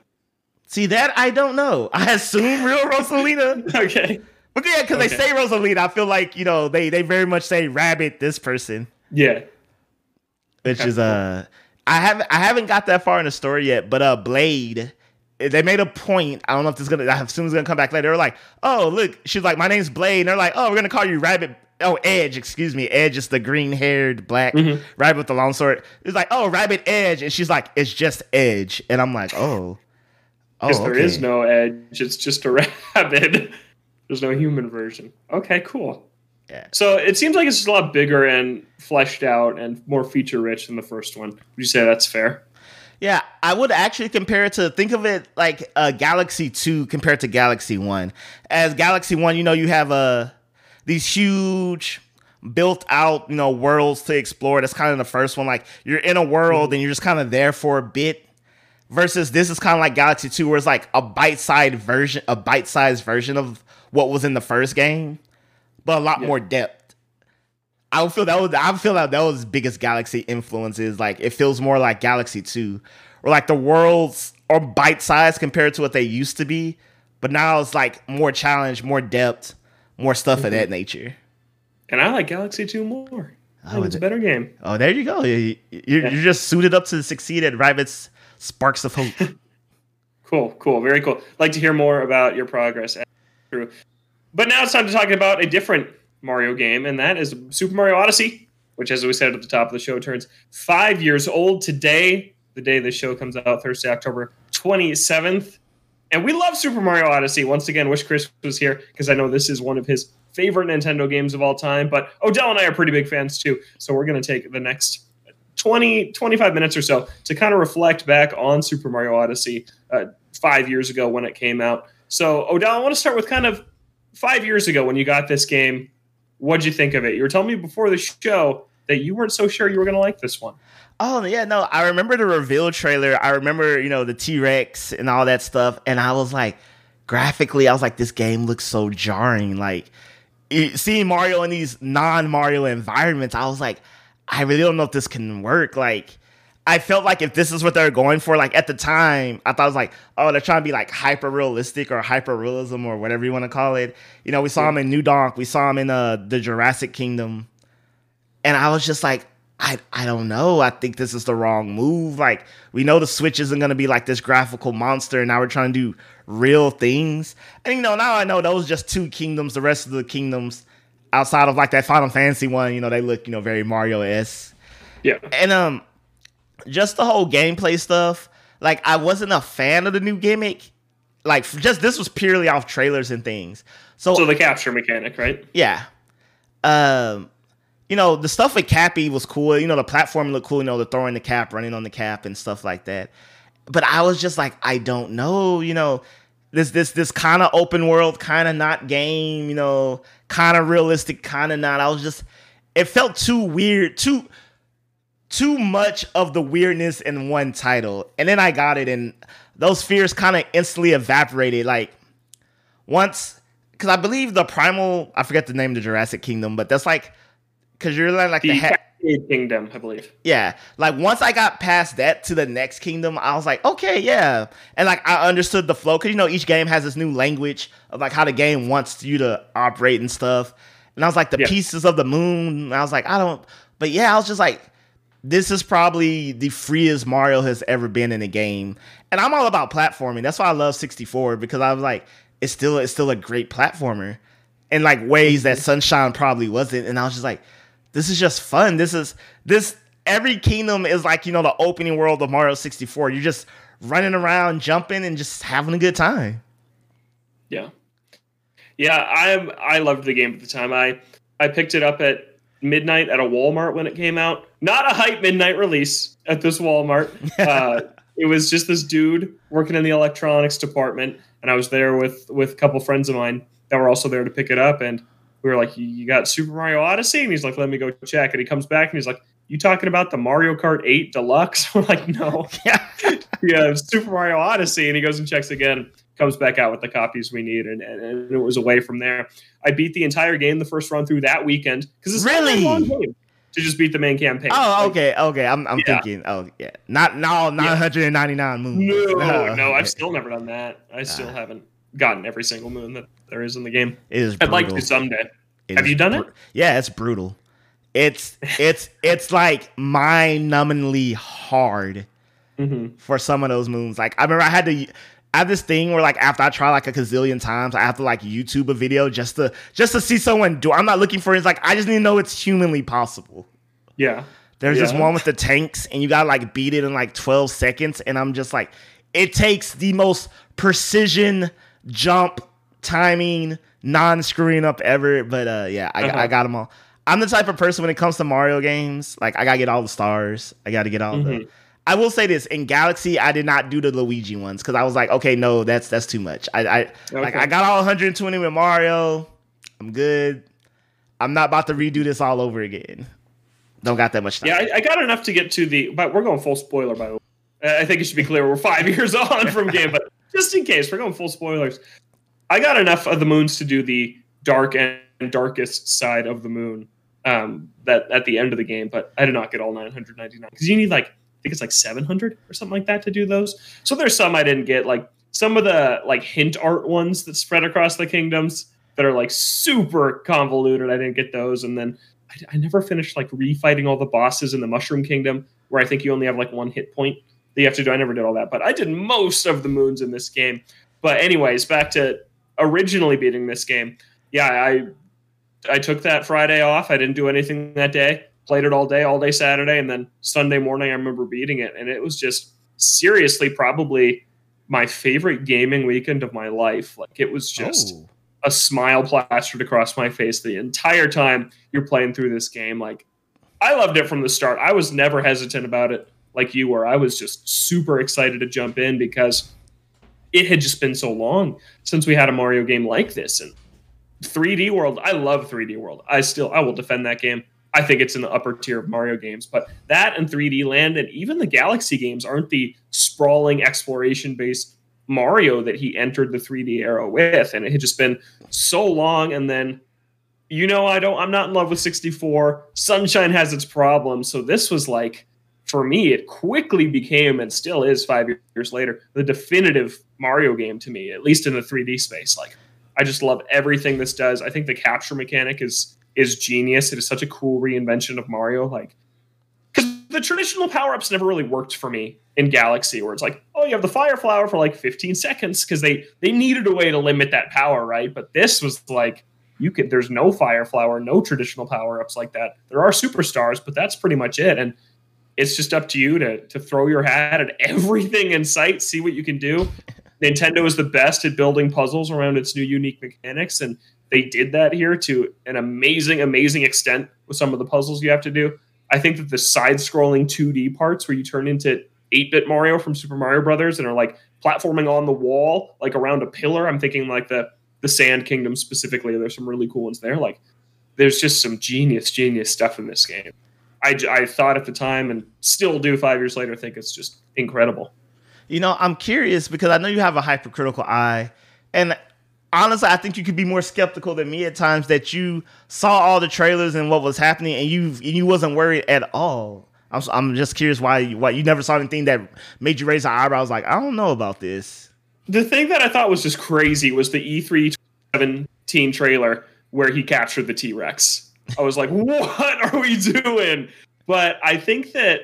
See that I don't know. I assume real Rosalina. okay. But yeah, because okay. they say Rosalina, I feel like you know they they very much say Rabbid this person. Yeah. Which okay. is uh, I haven't I haven't got that far in the story yet, but uh, Blade they made a point. I don't know if this is gonna. I assume it's gonna come back later. They're like, "Oh, look," she's like, "My name's Blade." And they're like, "Oh, we're gonna call you Rabbid." Oh, Edge. Excuse me, Edge is the green-haired black mm-hmm. Rabbid with the long sword. It's like, "Oh, Rabbid Edge," and she's like, "It's just Edge," and I'm like, "Oh." Because oh, okay. there is no edge. It's just a Rabbid. There's no human version. Okay, cool. Yeah. So it seems like it's a lot bigger and fleshed out and more feature rich than the first one. Would you say that's fair? Yeah, I would actually compare it to think of it like a Galaxy 2 compared to Galaxy 1. As Galaxy 1, you know, you have a uh, these huge built out, you know, worlds to explore. That's kind of the first one. Like you're in a world and you're just kind of there for a bit. Versus this is kind of like Galaxy 2, where it's like a bite-sized version, a bite-sized version of what was in the first game, but a lot yeah. more depth. I would feel that was I feel like that was biggest Galaxy influences. Like it feels more like Galaxy Two, or like the worlds are bite sized compared to what they used to be, but now it's like more challenge, more depth, more stuff mm-hmm. of that nature. And I like Galaxy Two more. Oh, it's a better game. Oh, there you go. You're, you're, you're just suited up to succeed at Rabbids Sparks of Hope. cool, cool, very cool. Like to hear more about your progress. But now it's time to talk about a different Mario game, and that is Super Mario Odyssey, which, as we said at the top of the show, turns five years old today, the day the show comes out, Thursday, October 27th. And we love Super Mario Odyssey. Once again, wish Chris was here because I know this is one of his favorite Nintendo games of all time. But Odell and I are pretty big fans too. So we're going to take the next 20, 25 minutes or so to kind of reflect back on Super Mario Odyssey uh, five years ago when it came out. So, Odell, I want to start with kind of five years ago when you got this game. What'd you think of it? You were telling me before the show that you weren't so sure you were going to like this one. Oh yeah, no, I remember the reveal trailer. I remember, you know, the T Rex and all that stuff, and I was like, graphically, I was like, this game looks so jarring. Like seeing Mario in these non Mario environments, I was like, I really don't know if this can work. Like I felt like if this is what they're going for, like at the time, I thought it was like, oh, they're trying to be like hyper realistic or hyper realism or whatever you want to call it. You know, we saw him in New Donk, we saw him in uh, the Jurassic Kingdom, and I was just like, I I don't know. I think this is the wrong move. Like we know the Switch isn't gonna be like this graphical monster, and now we're trying to do real things. And you know, now I know those just two kingdoms. The rest of the kingdoms outside of like that Final Fantasy one, you know, they look you know very Mario s. Yeah. And um just the whole gameplay stuff. Like I wasn't a fan of the new gimmick. Like just this was purely off trailers and things. So So the capture mechanic, right? Yeah. Um you know, the stuff with Cappy was cool. You know, the platform looked cool, you know, the throwing the cap, running on the cap and stuff like that. But I was just like, I don't know, you know, this this this kind of open world, kind of not game, you know, kind of realistic, kind of not. I was just it felt too weird, too too much of the weirdness in one title. And then I got it and those fears kind of instantly evaporated like once cuz I believe the primal, I forget the name of the Jurassic Kingdom, but that's like cuz you're like the, the ha- Kingdom, I believe. Yeah, like once I got past that to the next kingdom, I was like, okay, yeah, and like I understood the flow because you know each game has this new language of like how the game wants you to operate and stuff. And I was like, the yeah. pieces of the moon. I was like, I don't, but yeah, I was just like, this is probably the freest Mario has ever been in a game. And I'm all about platforming. That's why I love 64 because I was like, it's still it's still a great platformer in like ways that mm-hmm. Sunshine probably wasn't. And I was just like this is just fun. This is this every kingdom is like, you know, the opening world of Mario 64. You're just running around, jumping and just having a good time. Yeah. Yeah, I I loved the game at the time. I I picked it up at midnight at a Walmart when it came out. Not a hype midnight release at this Walmart. Uh, it was just this dude working in the electronics department, and I was there with with a couple friends of mine that were also there to pick it up. And we were like, "You got Super Mario Odyssey?" And he's like, "Let me go check." And he comes back and he's like, "You talking about the Mario Kart 8 Deluxe?" We're like, "No, yeah, yeah, Super Mario Odyssey." And he goes and checks again, comes back out with the copies we need, and, and, and it was away from there. I beat the entire game the first run through that weekend because it's really a long game to just beat the main campaign. Oh, okay, okay. I'm, I'm yeah. thinking. Oh, yeah, not no 999 yeah. moons. No, no, no, I've still never done that. I still uh, haven't gotten every single moon that there is in the game. It is. Brutal. I'd like to someday. It Have you done br- it? Yeah, it's brutal. It's it's it's like mind-numbingly hard mm-hmm. for some of those moons. Like I remember I had to. I have this thing where like after I try like a gazillion times, I have to like YouTube a video just to just to see someone do. I'm not looking for it. It's like I just need to know it's humanly possible. Yeah. There's yeah. this one with the tanks, and you gotta like beat it in like 12 seconds, and I'm just like, it takes the most precision jump timing, non screwing up ever. But uh, yeah, I, uh-huh. I got them all. I'm the type of person when it comes to Mario games, like I gotta get all the stars. I gotta get all mm-hmm. the. I will say this: in Galaxy, I did not do the Luigi ones because I was like, okay, no, that's that's too much. I, I okay. like I got all 120 with Mario. I'm good. I'm not about to redo this all over again. Don't got that much time. Yeah, I, I got enough to get to the. But we're going full spoiler by the way. I think it should be clear we're five years on from game, but just in case we're going full spoilers. I got enough of the moons to do the dark and darkest side of the moon um, that at the end of the game, but I did not get all 999 because you need like I think it's like 700 or something like that to do those. So there's some I didn't get, like some of the like hint art ones that spread across the kingdoms that are like super convoluted. I didn't get those, and then I, I never finished like refighting all the bosses in the Mushroom Kingdom, where I think you only have like one hit point that you have to do. I never did all that, but I did most of the moons in this game. But anyways, back to originally beating this game, yeah, I I took that Friday off. I didn't do anything that day. Played it all day, all day Saturday, and then Sunday morning I remember beating it, and it was just seriously probably my favorite gaming weekend of my life. Like it was just oh. a smile plastered across my face the entire time you're playing through this game. Like I loved it from the start. I was never hesitant about it like you were. I was just super excited to jump in because it had just been so long since we had a Mario game like this. And 3D World, I love 3D World. I still I will defend that game. I think it's in the upper tier of Mario games, but that and 3D Land and even the Galaxy games aren't the sprawling exploration based Mario that he entered the 3D era with. And it had just been so long. And then, you know, I don't, I'm not in love with 64. Sunshine has its problems. So this was like, for me, it quickly became and still is five years later the definitive Mario game to me, at least in the 3D space. Like, I just love everything this does. I think the capture mechanic is is genius. It is such a cool reinvention of Mario. Like, because the traditional power ups never really worked for me in Galaxy, where it's like, oh, you have the fire flower for like 15 seconds because they they needed a way to limit that power, right? But this was like you could there's no fire flower, no traditional power ups like that. There are superstars, but that's pretty much it. And it's just up to you to to throw your hat at everything in sight, see what you can do. Nintendo is the best at building puzzles around its new unique mechanics, and they did that here to an amazing, amazing extent with some of the puzzles you have to do. I think that the side-scrolling 2D parts where you turn into 8-bit Mario from Super Mario Brothers and are like platforming on the wall, like around a pillar. I'm thinking like the the Sand Kingdom specifically. There's some really cool ones there. Like there's just some genius, genius stuff in this game. I, I thought at the time and still do five years later think it's just incredible. You know, I'm curious because I know you have a hypercritical eye, and honestly, I think you could be more skeptical than me at times that you saw all the trailers and what was happening, and you and you wasn't worried at all. I'm, I'm just curious why you, why you never saw anything that made you raise your eyebrows. Like I don't know about this. The thing that I thought was just crazy was the E3 17 trailer where he captured the T Rex. I was like, what are we doing? But I think that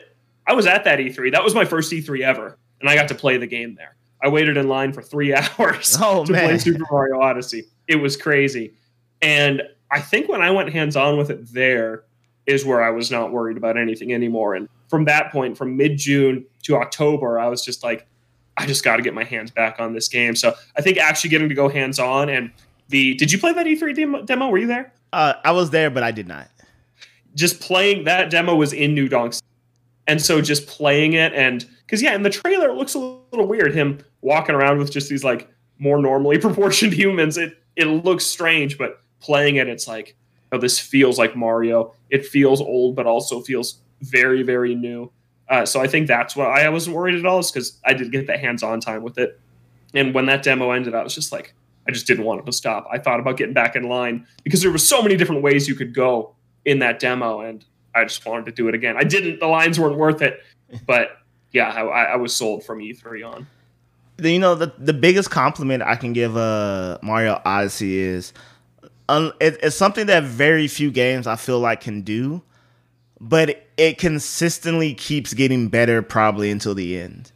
I was at that E3. That was my first E3 ever, and I got to play the game there. I waited in line for three hours oh, to man. play Super Mario Odyssey. It was crazy. And I think when I went hands on with it there is where I was not worried about anything anymore. And from that point, from mid June to October, I was just like, I just got to get my hands back on this game. So I think actually getting to go hands on and the did you play that E3 demo? Were you there? Uh, I was there, but I did not. Just playing that demo was in New Donk, and so just playing it and because yeah, in the trailer it looks a little weird. Him walking around with just these like more normally proportioned humans. It it looks strange, but playing it, it's like, oh, this feels like Mario. It feels old, but also feels very very new. Uh, so I think that's why I wasn't worried at all, is because I did get that hands on time with it. And when that demo ended, I was just like, I just didn't want it to stop. I thought about getting back in line because there were so many different ways you could go in that demo, and I just wanted to do it again. I didn't. The lines weren't worth it, but yeah, I, I was sold from E3 on. You know, the the biggest compliment I can give uh, Mario Odyssey is um, it, it's something that very few games I feel like can do, but it, it consistently keeps getting better probably until the end.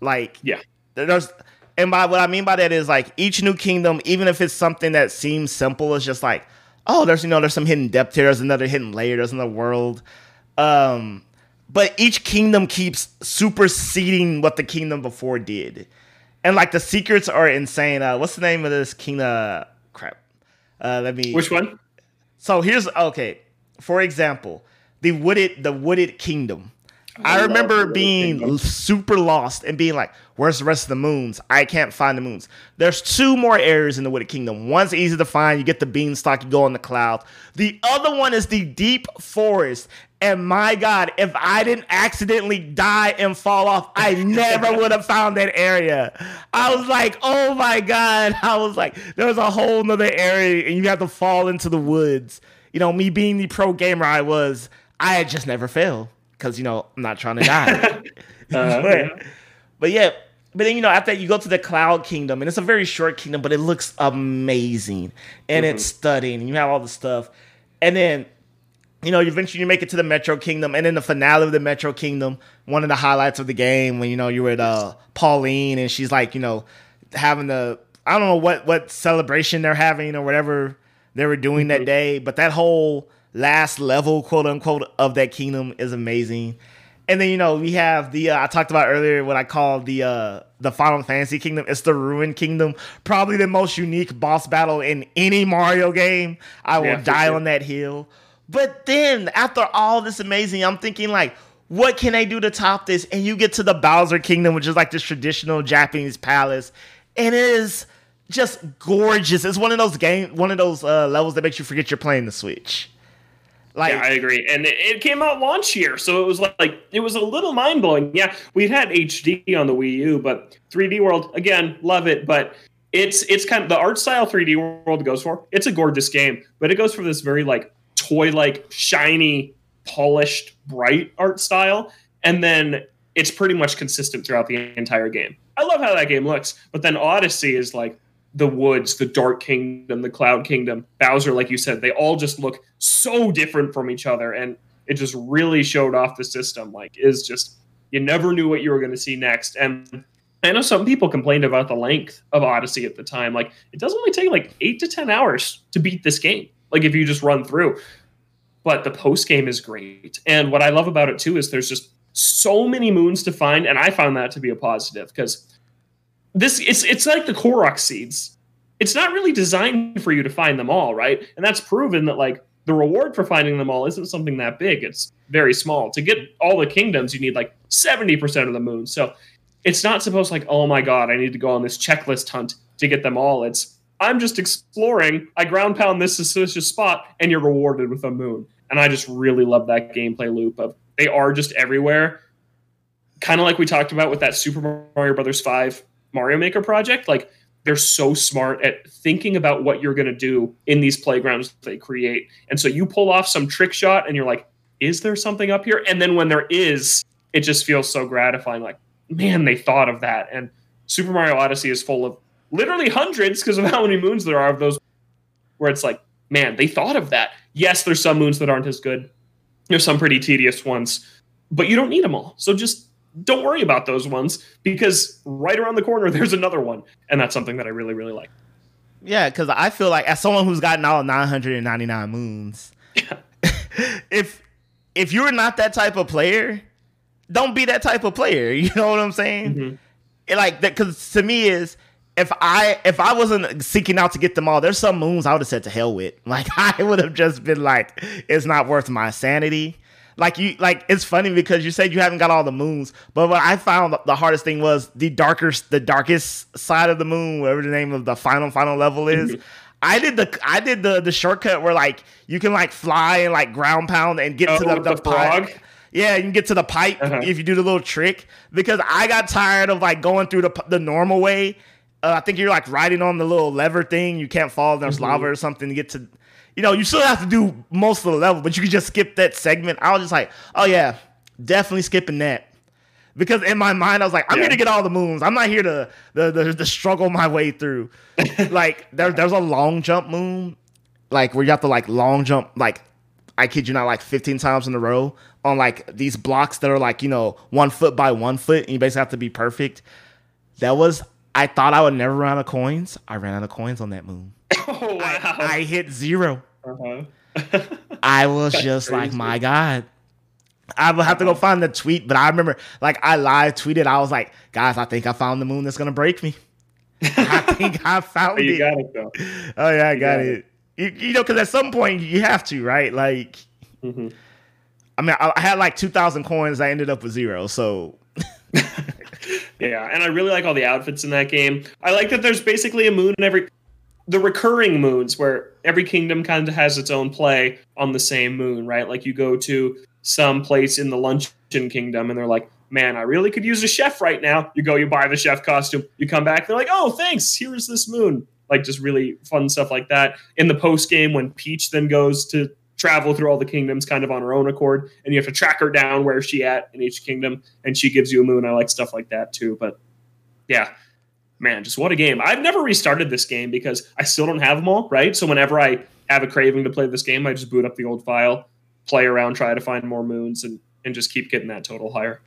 Like, yeah, there's and by what I mean by that is like each new kingdom, even if it's something that seems simple, it's just like, oh, there's you know, there's some hidden depth here, there's another hidden layer, there's another world. Um, but each kingdom keeps superseding what the kingdom before did. And like the secrets are insane. Uh, what's the name of this kingdom? Uh, crap. Uh, let me. Which one? So here's okay. For example, the wooded the wooded kingdom. I, I remember being super lost and being like, "Where's the rest of the moons? I can't find the moons." There's two more areas in the Wooded Kingdom. One's easy to find. You get the beanstalk. You go on the cloud. The other one is the deep forest. And my God, if I didn't accidentally die and fall off, I never would have found that area. I was like, "Oh my God!" I was like, there's a whole nother area, and you have to fall into the woods." You know, me being the pro gamer I was, I had just never failed because you know I'm not trying to die. uh, but, yeah. but yeah, but then you know after that you go to the Cloud Kingdom and it's a very short kingdom, but it looks amazing and mm-hmm. it's stunning and you have all the stuff, and then you know, eventually you make it to the Metro Kingdom, and then the finale of the Metro Kingdom, one of the highlights of the game when you know you're with uh, Pauline and she's like, you know, having the I don't know what what celebration they're having or whatever they were doing mm-hmm. that day, but that whole last level, quote unquote, of that kingdom is amazing. And then you know we have the uh, I talked about earlier what I call the uh, the Final Fantasy Kingdom. It's the Ruin Kingdom, probably the most unique boss battle in any Mario game. I will yeah, die sure. on that hill. But then after all this amazing, I'm thinking like, what can they do to top this? And you get to the Bowser Kingdom, which is like this traditional Japanese palace, and it is just gorgeous. It's one of those game, one of those uh, levels that makes you forget you're playing the Switch. Like, yeah, I agree. And it, it, came out launch year, so it was like like it was a little mind blowing. Yeah, we'd had HD on the Wii U, but 3D World again, love it. But it's it's kind of the art style 3D World goes for. It's a gorgeous game, but it goes for this very like toy like shiny, polished, bright art style, and then it's pretty much consistent throughout the entire game. I love how that game looks, but then Odyssey is like the woods, the Dark Kingdom, the Cloud Kingdom, Bowser, like you said, they all just look so different from each other, and it just really showed off the system. Like, is just you never knew what you were going to see next, and I know some people complained about the length of Odyssey at the time. Like, it does only take like eight to ten hours to beat this game. Like, if you just run through, but the post game is great, and what I love about it too is there's just so many moons to find, and I found that to be a positive because this it's it's like the Korok seeds. It's not really designed for you to find them all, right? And that's proven that like the reward for finding them all isn't something that big. It's very small. To get all the kingdoms, you need like 70% of the moon. So it's not supposed like, oh my god, I need to go on this checklist hunt to get them all. It's I'm just exploring. I ground pound this suspicious spot, and you're rewarded with a moon. And I just really love that gameplay loop of they are just everywhere. Kind of like we talked about with that Super Mario Brothers 5 Mario Maker project. Like they're so smart at thinking about what you're going to do in these playgrounds they create. And so you pull off some trick shot and you're like, is there something up here? And then when there is, it just feels so gratifying. Like, man, they thought of that. And Super Mario Odyssey is full of literally hundreds because of how many moons there are of those where it's like, man, they thought of that. Yes, there's some moons that aren't as good. There's some pretty tedious ones, but you don't need them all. So just don't worry about those ones because right around the corner there's another one, and that's something that I really really like. Yeah, because I feel like as someone who's gotten all 999 moons, if if you're not that type of player, don't be that type of player. You know what I'm saying? Mm-hmm. It, like that because to me is if I if I wasn't seeking out to get them all, there's some moons I would have said to hell with. Like I would have just been like, it's not worth my sanity like you like it's funny because you said you haven't got all the moons, but what I found the hardest thing was the darker the darkest side of the moon, whatever the name of the final final level is. Mm-hmm. I did the I did the the shortcut where like you can like fly and like ground pound and get oh, to the, the, the frog. Yeah, you can get to the pipe uh-huh. if you do the little trick. Because I got tired of like going through the the normal way. Uh, I think you're like riding on the little lever thing. You can't fall. There's mm-hmm. lava or something to get to you know, you still have to do most of the level, but you can just skip that segment. I was just like, oh yeah, definitely skipping that. Because in my mind, I was like, I'm yeah. here to get all the moons. I'm not here to the the, the struggle my way through. like there, there's a long jump moon, like where you have to like long jump, like I kid you not, like 15 times in a row on like these blocks that are like you know one foot by one foot, and you basically have to be perfect. That was I thought I would never run out of coins. I ran out of coins on that moon. Oh, wow. I, I hit 0 uh-huh. I was just crazy. like, my God. I will have to go find the tweet, but I remember like I live tweeted. I was like, guys, I think I found the moon that's gonna break me. I think I found oh, you it. Got it though. Oh yeah, I got, got, it. it. You, you know, because at some point you have to, right? Like, mm-hmm. I mean, I, I had like two thousand coins. I ended up with zero, so yeah, and I really like all the outfits in that game. I like that there's basically a moon in every the recurring moons where every kingdom kind of has its own play on the same moon, right? Like you go to some place in the luncheon kingdom and they're like, man, I really could use a chef right now. You go, you buy the chef costume, you come back, they're like, oh, thanks, here's this moon. Like just really fun stuff like that. In the post game, when Peach then goes to travel through all the kingdoms kind of on her own accord, and you have to track her down where she at in each kingdom, and she gives you a moon. I like stuff like that too. But yeah, man, just what a game. I've never restarted this game because I still don't have them all, right? So whenever I have a craving to play this game, I just boot up the old file, play around, try to find more moons and and just keep getting that total higher.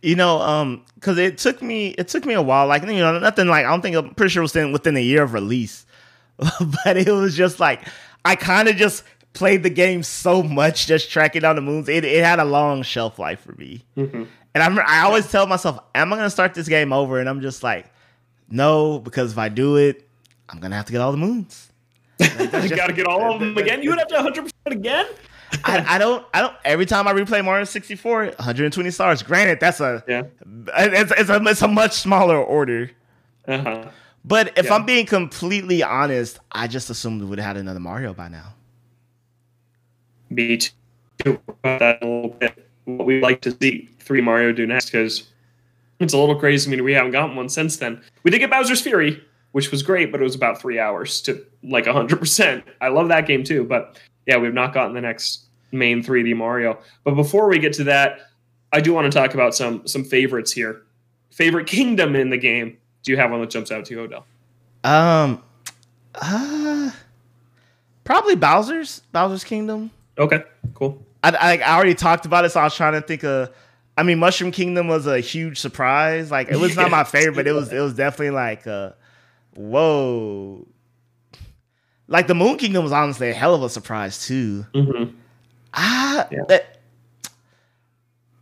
You know, um, because it took me it took me a while. Like you know, nothing like I don't think I'm pretty sure it was within, within a year of release, but it was just like I kind of just played the game so much, just tracking down the moons. It it had a long shelf life for me, mm-hmm. and I'm I always tell myself, am I gonna start this game over? And I'm just like, no, because if I do it, I'm gonna have to get all the moons. Like, you got to get all of them again. You would have to 100 percent again. I, I, don't. I don't. Every time I replay Mario 64, 120 stars. Granted, that's a yeah. It's, it's a it's a much smaller order. Uh-huh. But if yeah. I'm being completely honest, I just assumed we would have had another Mario by now. Me too. That a little bit. What we'd like to see three Mario do next because it's a little crazy. I mean, we haven't gotten one since then. We did get Bowser's Fury, which was great, but it was about three hours to like 100%. I love that game too, but yeah, we've not gotten the next main 3D Mario. But before we get to that, I do want to talk about some some favorites here. Favorite kingdom in the game. Do you have one that jumps out to you, O'Dell? Um, uh, probably Bowser's Bowser's Kingdom. Okay, cool. I, I, I already talked about it, so I was trying to think of I mean, Mushroom Kingdom was a huge surprise. Like it was not my favorite, but it was it was definitely like uh, whoa. Like the Moon Kingdom was honestly a hell of a surprise too. Mm-hmm. Ah, yeah.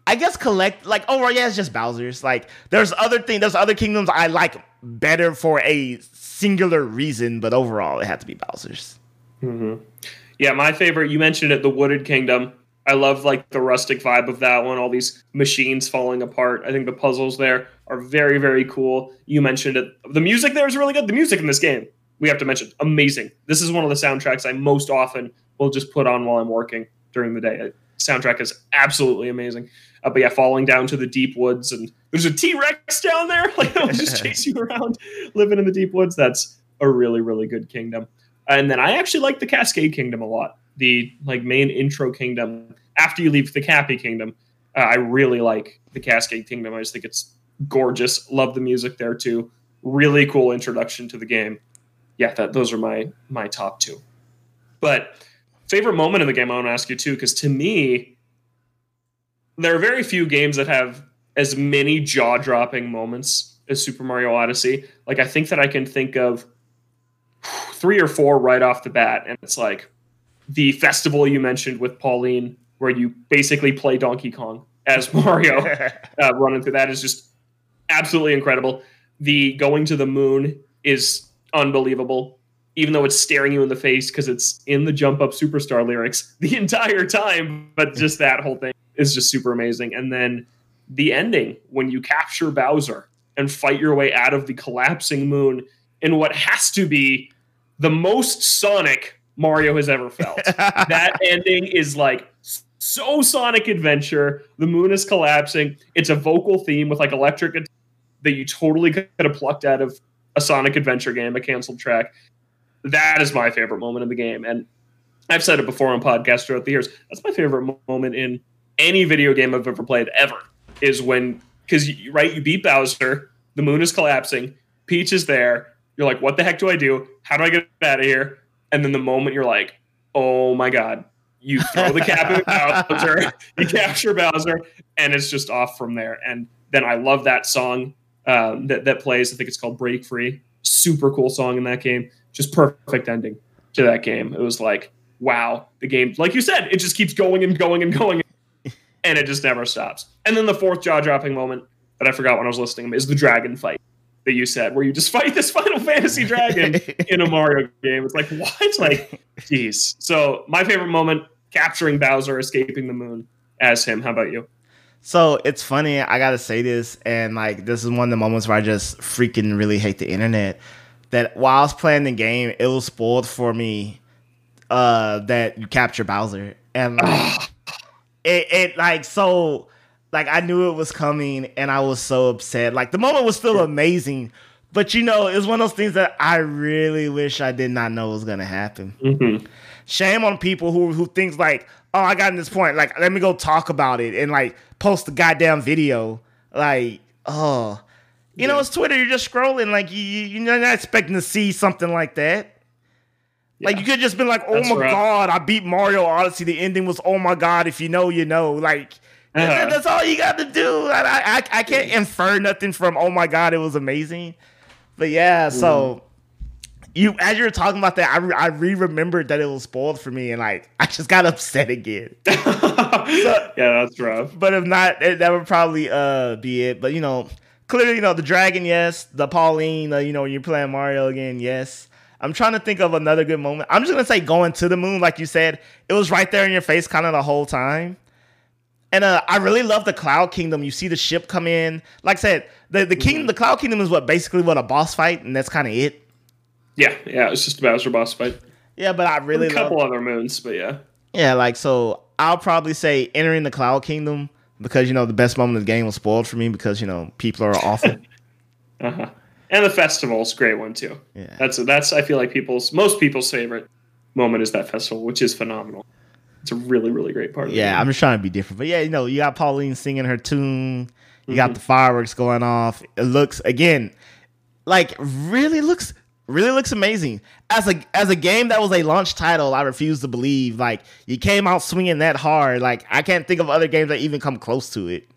I guess collect like overall, yeah, it's just Bowser's. Like there's other thing, there's other kingdoms I like better for a singular reason, but overall, it had to be Bowser's. Mm-hmm. Yeah, my favorite. You mentioned it, the Wooded Kingdom. I love like the rustic vibe of that one. All these machines falling apart. I think the puzzles there are very very cool. You mentioned it. The music there is really good. The music in this game, we have to mention, amazing. This is one of the soundtracks I most often will just put on while I'm working during the day. Soundtrack is absolutely amazing. Uh, but yeah, falling down to the deep woods and there's a T Rex down there. Like it'll just chase you around, living in the deep woods. That's a really really good kingdom. And then I actually like the Cascade Kingdom a lot. The like main intro kingdom after you leave the Cappy Kingdom. Uh, I really like the Cascade Kingdom. I just think it's gorgeous. Love the music there too. Really cool introduction to the game. Yeah, that those are my my top two. But favorite moment in the game, I want to ask you too, because to me, there are very few games that have as many jaw dropping moments as Super Mario Odyssey. Like I think that I can think of three or four right off the bat, and it's like the festival you mentioned with Pauline, where you basically play Donkey Kong as Mario, uh, running through that is just absolutely incredible. The going to the moon is unbelievable, even though it's staring you in the face because it's in the Jump Up Superstar lyrics the entire time. But just that whole thing is just super amazing. And then the ending when you capture Bowser and fight your way out of the collapsing moon in what has to be the most Sonic Mario has ever felt. that ending is like so Sonic Adventure. The moon is collapsing. It's a vocal theme with like electric that you totally could have plucked out of a Sonic Adventure game, a canceled track. That is my favorite moment in the game. And I've said it before on podcasts throughout the years. That's my favorite moment in any video game I've ever played ever is when because right you beat Bowser, the moon is collapsing, Peach is there. You're like, what the heck do I do? How do I get out of here? And then the moment you're like, oh my god, you throw the cap at Bowser, you capture Bowser, and it's just off from there. And then I love that song um, that that plays. I think it's called "Break Free." Super cool song in that game. Just perfect ending to that game. It was like, wow, the game, like you said, it just keeps going and going and going and it just never stops. And then the fourth jaw dropping moment that I forgot when I was listening is the dragon fight that you said, where you just fight this Final Fantasy dragon in a Mario game. It's like what? Like, jeez. So my favorite moment: capturing Bowser, escaping the moon as him. How about you? So it's funny. I gotta say this, and like this is one of the moments where I just freaking really hate the internet. That while I was playing the game, it was spoiled for me uh, that you capture Bowser, and like, it, it like so like I knew it was coming and I was so upset. Like the moment was still amazing, but you know, it's one of those things that I really wish I did not know was gonna happen. Mm-hmm. Shame on people who who thinks like, oh, I got in this point, like let me go talk about it and like post the goddamn video. Like, oh, you yeah. know, it's Twitter. You're just scrolling, like you you're not expecting to see something like that. Yeah. Like you could just been like, "Oh That's my god, I beat Mario Odyssey." The ending was, "Oh my god, if you know, you know." Like uh-huh. that's all you got to do. I, I I can't infer nothing from, "Oh my god, it was amazing." But yeah, mm. so you as you were talking about that, I I re remembered that it was spoiled for me, and like I just got upset again. so, yeah, that's rough. But if not, it, that would probably uh be it. But you know, clearly, you know, the dragon, yes. The Pauline, uh, you know, when you're playing Mario again, yes. I'm trying to think of another good moment. I'm just gonna say going to the moon, like you said, it was right there in your face, kind of the whole time. And uh, I really love the Cloud Kingdom. You see the ship come in. Like I said, the the king, mm-hmm. the Cloud Kingdom is what basically what a boss fight, and that's kind of it. Yeah, yeah, it's just a Bowser boss fight. Yeah, but I really a couple other moons, but yeah. Yeah, like so, I'll probably say entering the Cloud Kingdom because you know the best moment of the game was spoiled for me because you know people are awful. uh huh and the festival's a great one too. Yeah, that's that's I feel like people's most people's favorite moment is that festival, which is phenomenal. It's a really really great part. yeah, I'm just trying to be different, but yeah, you know, you got Pauline singing her tune. You mm-hmm. got the fireworks going off. It looks again like really looks really looks amazing as a as a game that was a launch title. I refuse to believe like you came out swinging that hard. Like I can't think of other games that even come close to it.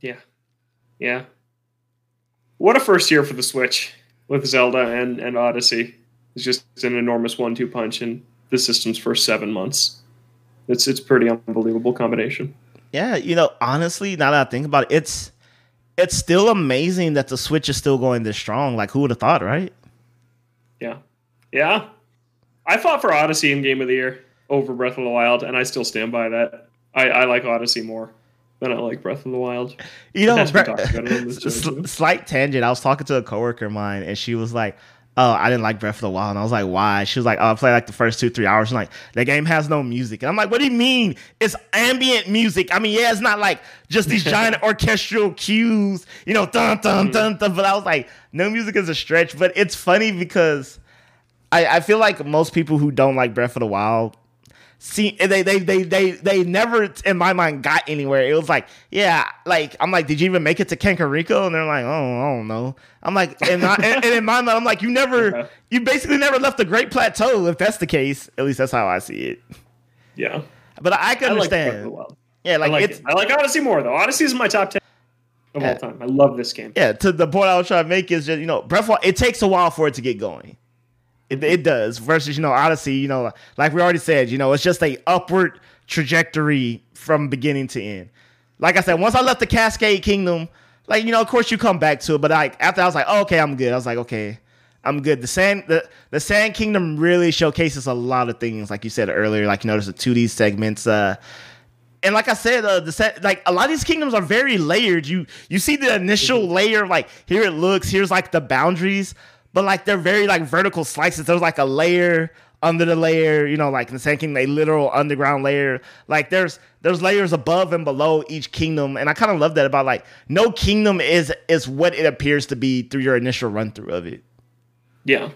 Yeah, yeah what a first year for the Switch with Zelda and, and Odyssey. It's just an enormous one-two punch in the system's first seven months. It's it's pretty unbelievable combination. Yeah, you know, honestly, now that I think about it, it's it's still amazing that the Switch is still going this strong. Like, who would have thought, right? Yeah, yeah. I fought for Odyssey in Game of the Year over Breath of the Wild, and I still stand by that. I, I like Odyssey more than I like Breath of the Wild. You know, Bre- about it on this sl- slight tangent. I was talking to a coworker of mine, and she was like, "Oh, I didn't like Breath of the Wild." And I was like, "Why?" She was like, "Oh, I played like the first two, three hours, and like the game has no music." And I'm like, "What do you mean? It's ambient music. I mean, yeah, it's not like just these giant orchestral cues, you know, dun dun mm-hmm. dun dun." But I was like, "No music is a stretch." But it's funny because I, I feel like most people who don't like Breath of the Wild see they they they they they never in my mind got anywhere. It was like, yeah, like I'm like, did you even make it to Kakariko? And they're like, oh, I don't know. I'm like, and, I, and, and in my mind, I'm like, you never, Yeah. Uh-huh. you basically never left the Great Plateau. If that's the case, at least that's how I see it. Yeah, But I can I like Breath of the understand. Wild. yeah, I like, like it's it. I like Odyssey more though. Odyssey is my top ten of Yeah. all time. I love this game. yeah. To the point I was trying to make is just you know, Breath of Wild, it takes a while for it to get going. It, it does versus you know Odyssey. You know, like we already said, you know, it's just a upward trajectory from beginning to end. Like I said, once I left the Cascade Kingdom, like you know, of course you come back to it, but like after I was like, oh, okay, I'm good. I was like, okay, I'm good. The Sand the the Sand Kingdom really showcases a lot of things, like you said earlier. Like you know, there's the 2D segments. Uh, and like I said, uh, the set like a lot of these kingdoms are very layered. You you see the initial layer, like here it looks, here's like the boundaries, but like they're very like vertical slices. There's like a layer under the layer, you know, like in the Sand Kingdom, a literal underground layer. Like there's there's layers above and below each kingdom, and I kind of love that about like no kingdom is is what it appears to be through your initial run through of it. Yeah.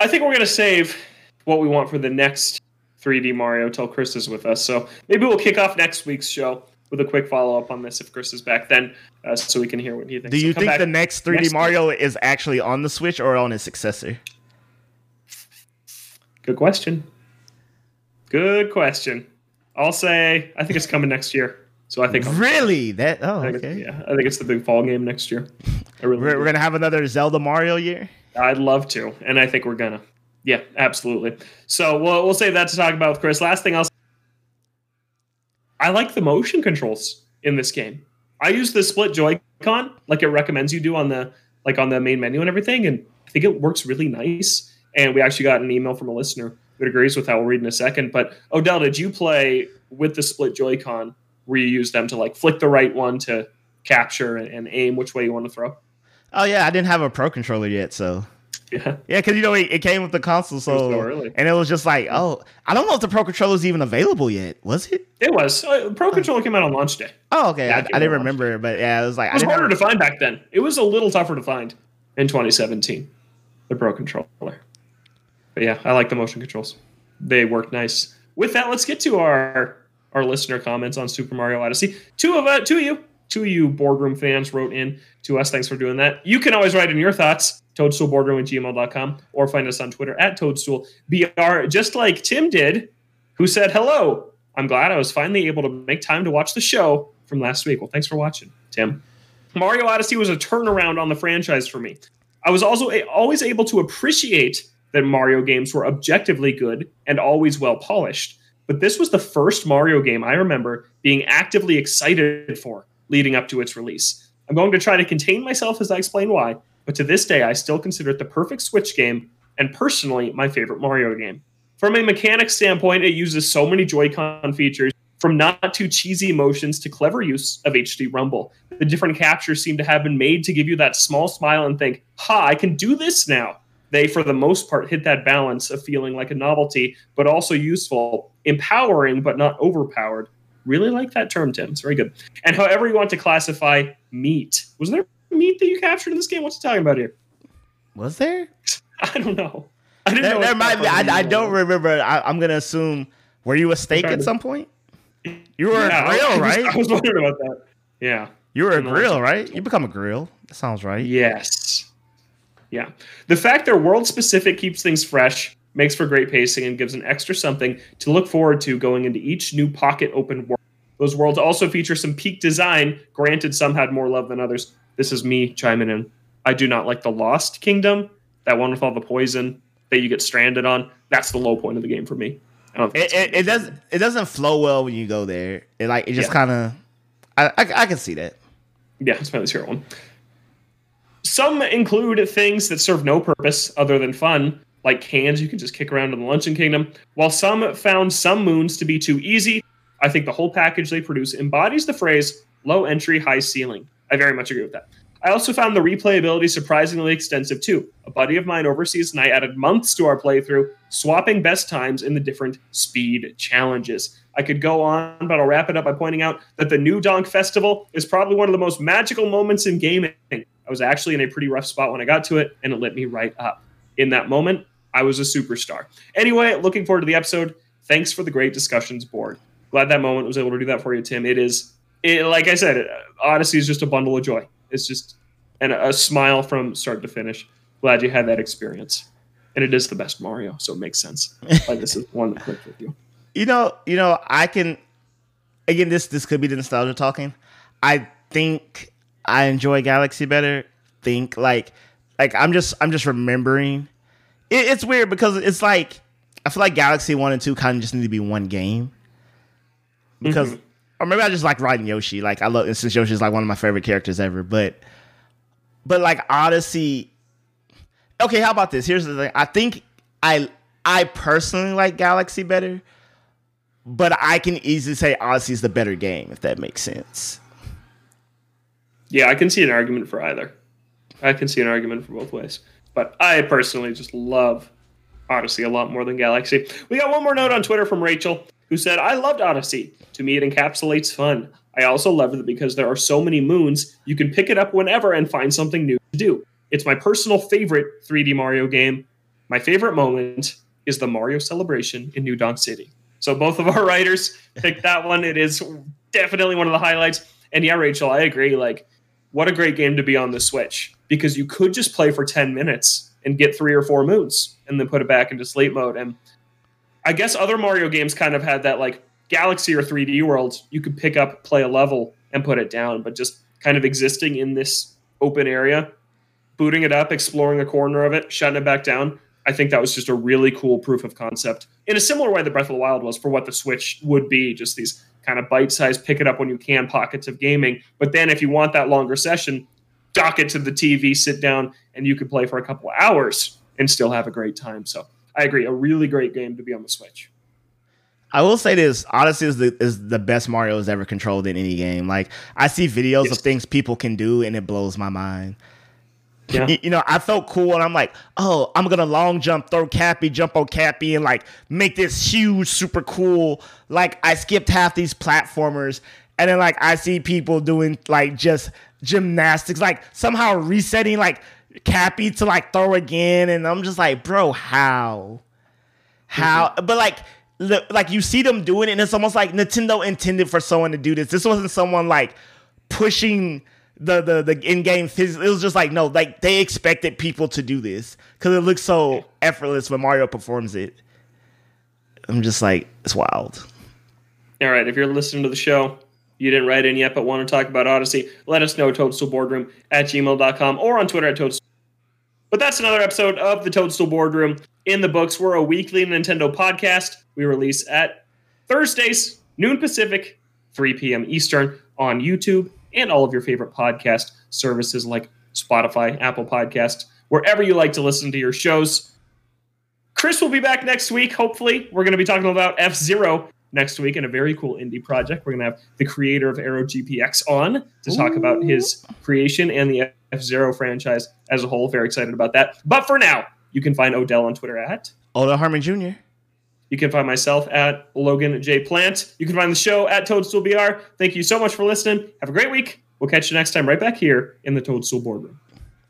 I think we're gonna save what we want for the next 3D Mario till Chris is with us. So maybe we'll kick off next week's show with a quick follow up on this if Chris is back then, uh, so we can hear what he thinks. Do you come think the next 3D next Mario is actually on the Switch or on its successor? Good question. Good question. I'll say I think it's coming next year. So I think I'll- Really? That oh I okay. yeah, I think it's the big fall game next year. I really We're, we're gonna have another Zelda Mario year. I'd love to, and I think we're gonna. Yeah, absolutely. So we'll we'll save that to talk about with Chris. Last thing else, I like the motion controls in this game. I use the split Joy-Con like it recommends you do on the like on the main menu and everything, and I think it works really nice. And we actually got an email from a listener that agrees with that. We'll read in a second. But O'Dell, did you play with the split Joy-Con where you use them to like flick the right one to capture and aim which way you want to throw? Oh yeah, I didn't have a pro controller yet, so Yeah. yeah, because you know it, it came with the console, so, so early. and it was just like, oh, I don't know if the pro controller is even available yet. Was it? It was. Uh, Pro Controller came out on launch day. Oh, okay. I, I didn't remember, but yeah, it was like It was harder to find back then. It was a little tougher to find in 2017, the Pro Controller. But yeah, I like the motion controls. They work nice. With that, let's get to our our listener comments on Super Mario Odyssey. Two of uh, two of you, two of you boardroom fans wrote in to us. Thanks for doing that. You can always write in your thoughts, toadstoolboardroom at gmail.com, or find us on Twitter at toadstoolbr, just like Tim did, who said, Hello, I'm glad I was finally able to make time to watch the show from last week. Well, thanks for watching, Tim. Mario Odyssey was a turnaround on the franchise for me. I was also a- always able to appreciate that Mario games were objectively good and always well polished. But this was the first Mario game I remember being actively excited for leading up to its release. I'm going to try to contain myself as I explain why, but to this day, I still consider it the perfect Switch game and personally my favorite Mario game. From a mechanics standpoint, it uses so many Joy-Con features, from not too cheesy motions to clever use of HD Rumble. The different captures seem to have been made to give you that small smile and think, ha, I can do this now. They, for the most part, hit that balance of feeling like a novelty, but also useful, empowering, but not overpowered. Really like that term, Tim. It's very good. And however you want to classify meat. Was there meat that you captured in this game? What's he talking about here? Was there? I don't know. I didn't There, know. there might be. I, I don't remember. I, I'm gonna assume. Were you a steak at some point? You were Yeah, a grill, I right? I was wondering about that. Yeah. you were a grill, right? You become a grill. That sounds right. Yes. Yeah. The fact they're world specific keeps things fresh, makes for great pacing, and gives an extra something to look forward to going into each new pocket open world. Those worlds also feature some peak design. Granted, some had more love than others. This is me chiming in. I do not like the Lost Kingdom, that one with all the poison that you get stranded on. That's the low point of the game for me. I don't It, it, it does. It doesn't flow well when you go there. It like it just Yeah. kind of. I, I I can see that. Yeah, it's my least favorite one. Some include things that serve no purpose other than fun, like cans you can just kick around in the Luncheon Kingdom. While some found some moons to be too easy, I think the whole package they produce embodies the phrase low entry, high ceiling. I very much agree with that. I also found the replayability surprisingly extensive too. A buddy of mine overseas and I added months to our playthrough, swapping best times in the different speed challenges. I could go on, but I'll wrap it up by pointing out that the New Donk Festival is probably one of the most magical moments in gaming. I was actually in a pretty rough spot when I got to it, and it lit me right up. In that moment, I was a superstar. Anyway, looking forward to the episode. Thanks for the great discussions board. Glad that moment was able to do that for you, Tim. It is, it, like I said, Odyssey is just a bundle of joy. It's just and a, smile from start to finish. Glad you had that experience. And it is the best Mario, so it makes sense. Like this is one that clicked with you. You know, you know, I can again this this could be the nostalgia talking. I think I enjoy Galaxy better. Think like like I'm just I'm just remembering. It, it's weird because it's like I feel like Galaxy One and Two kind of just need to be one game because, mm-hmm. Or maybe I just like riding Yoshi. Like I love since Yoshi's like one of my favorite characters ever. But but like Odyssey. Okay, how about this? Here's the thing. I think I I personally like Galaxy better, but I can easily say Odyssey is the better game if that makes sense. Yeah, I can see an argument for either. I can see an argument for both ways. But I personally just love Odyssey a lot more than Galaxy. We got one more note on Twitter from Rachel who said, I loved Odyssey. To me, it encapsulates fun. I also love it because there are so many moons, you can pick it up whenever and find something new to do. It's my personal favorite 3D Mario game. My favorite moment is the Mario celebration in New Donk City. So both of our writers picked that one. It is definitely one of the highlights. And yeah, Rachel, I agree. Like, what a great game to be on the Switch because you could just play for 10 minutes and get three or four moons and then put it back into sleep mode. And I guess other Mario games kind of had that like Galaxy or 3D World, you could pick up, play a level, and put it down. But just kind of existing in this open area, booting it up, exploring a corner of it, shutting it back down. I think that was just a really cool proof of concept in a similar way that Breath of the Wild was for what the Switch would be. Just these kind of bite sized, pick it up when you can pockets of gaming. But then if you want that longer session, dock it to the TV, sit down, and you could play for a couple hours and still have a great time. So I agree, a really great game to be on the Switch. I will say this: Odyssey is the is the best Mario has ever controlled in any game. Like I see videos yes. of things people can do, and it blows my mind. Yeah. You know, I felt cool, and I'm like, oh, I'm gonna long jump, throw Cappy, jump on Cappy, and like make this huge, super cool. Like I skipped half these platformers, and then like I see people doing like just gymnastics, like somehow resetting like Cappy to like throw again, and I'm just like, bro, how, how? Mm-hmm. But like like you see them doing it, and it's almost like Nintendo intended for someone to do this. This wasn't someone like pushing the the the in game physics. It was just like no, like they expected people to do this because it looks so effortless when Mario performs it. I'm just like it's wild. All right, if you're listening to the show, you didn't write in yet, but want to talk about Odyssey, let us know Toadstool Boardroom at gmail.com or on Twitter at Toadstool. But that's another episode of the Toadstool Boardroom in the books. We're a weekly Nintendo podcast. We release at Thursdays, noon Pacific, 3 p.m. Eastern on YouTube and all of your favorite podcast services like Spotify, Apple Podcasts, wherever you like to listen to your shows. Chris will be back next week, hopefully. We're going to be talking about F Zero next week in a very cool indie project. We're going to have the creator of Aero GPX on to talk Ooh. about his creation and the F Zero franchise as a whole. Very excited about that. But for now, you can find O'Dell on Twitter at Odell Harmon Jr. You can find myself at Logan J. Plant. You can find the show at Toadstool BR. Thank you so much for listening. Have a great week. We'll catch you next time right back here in the Toadstool Boardroom.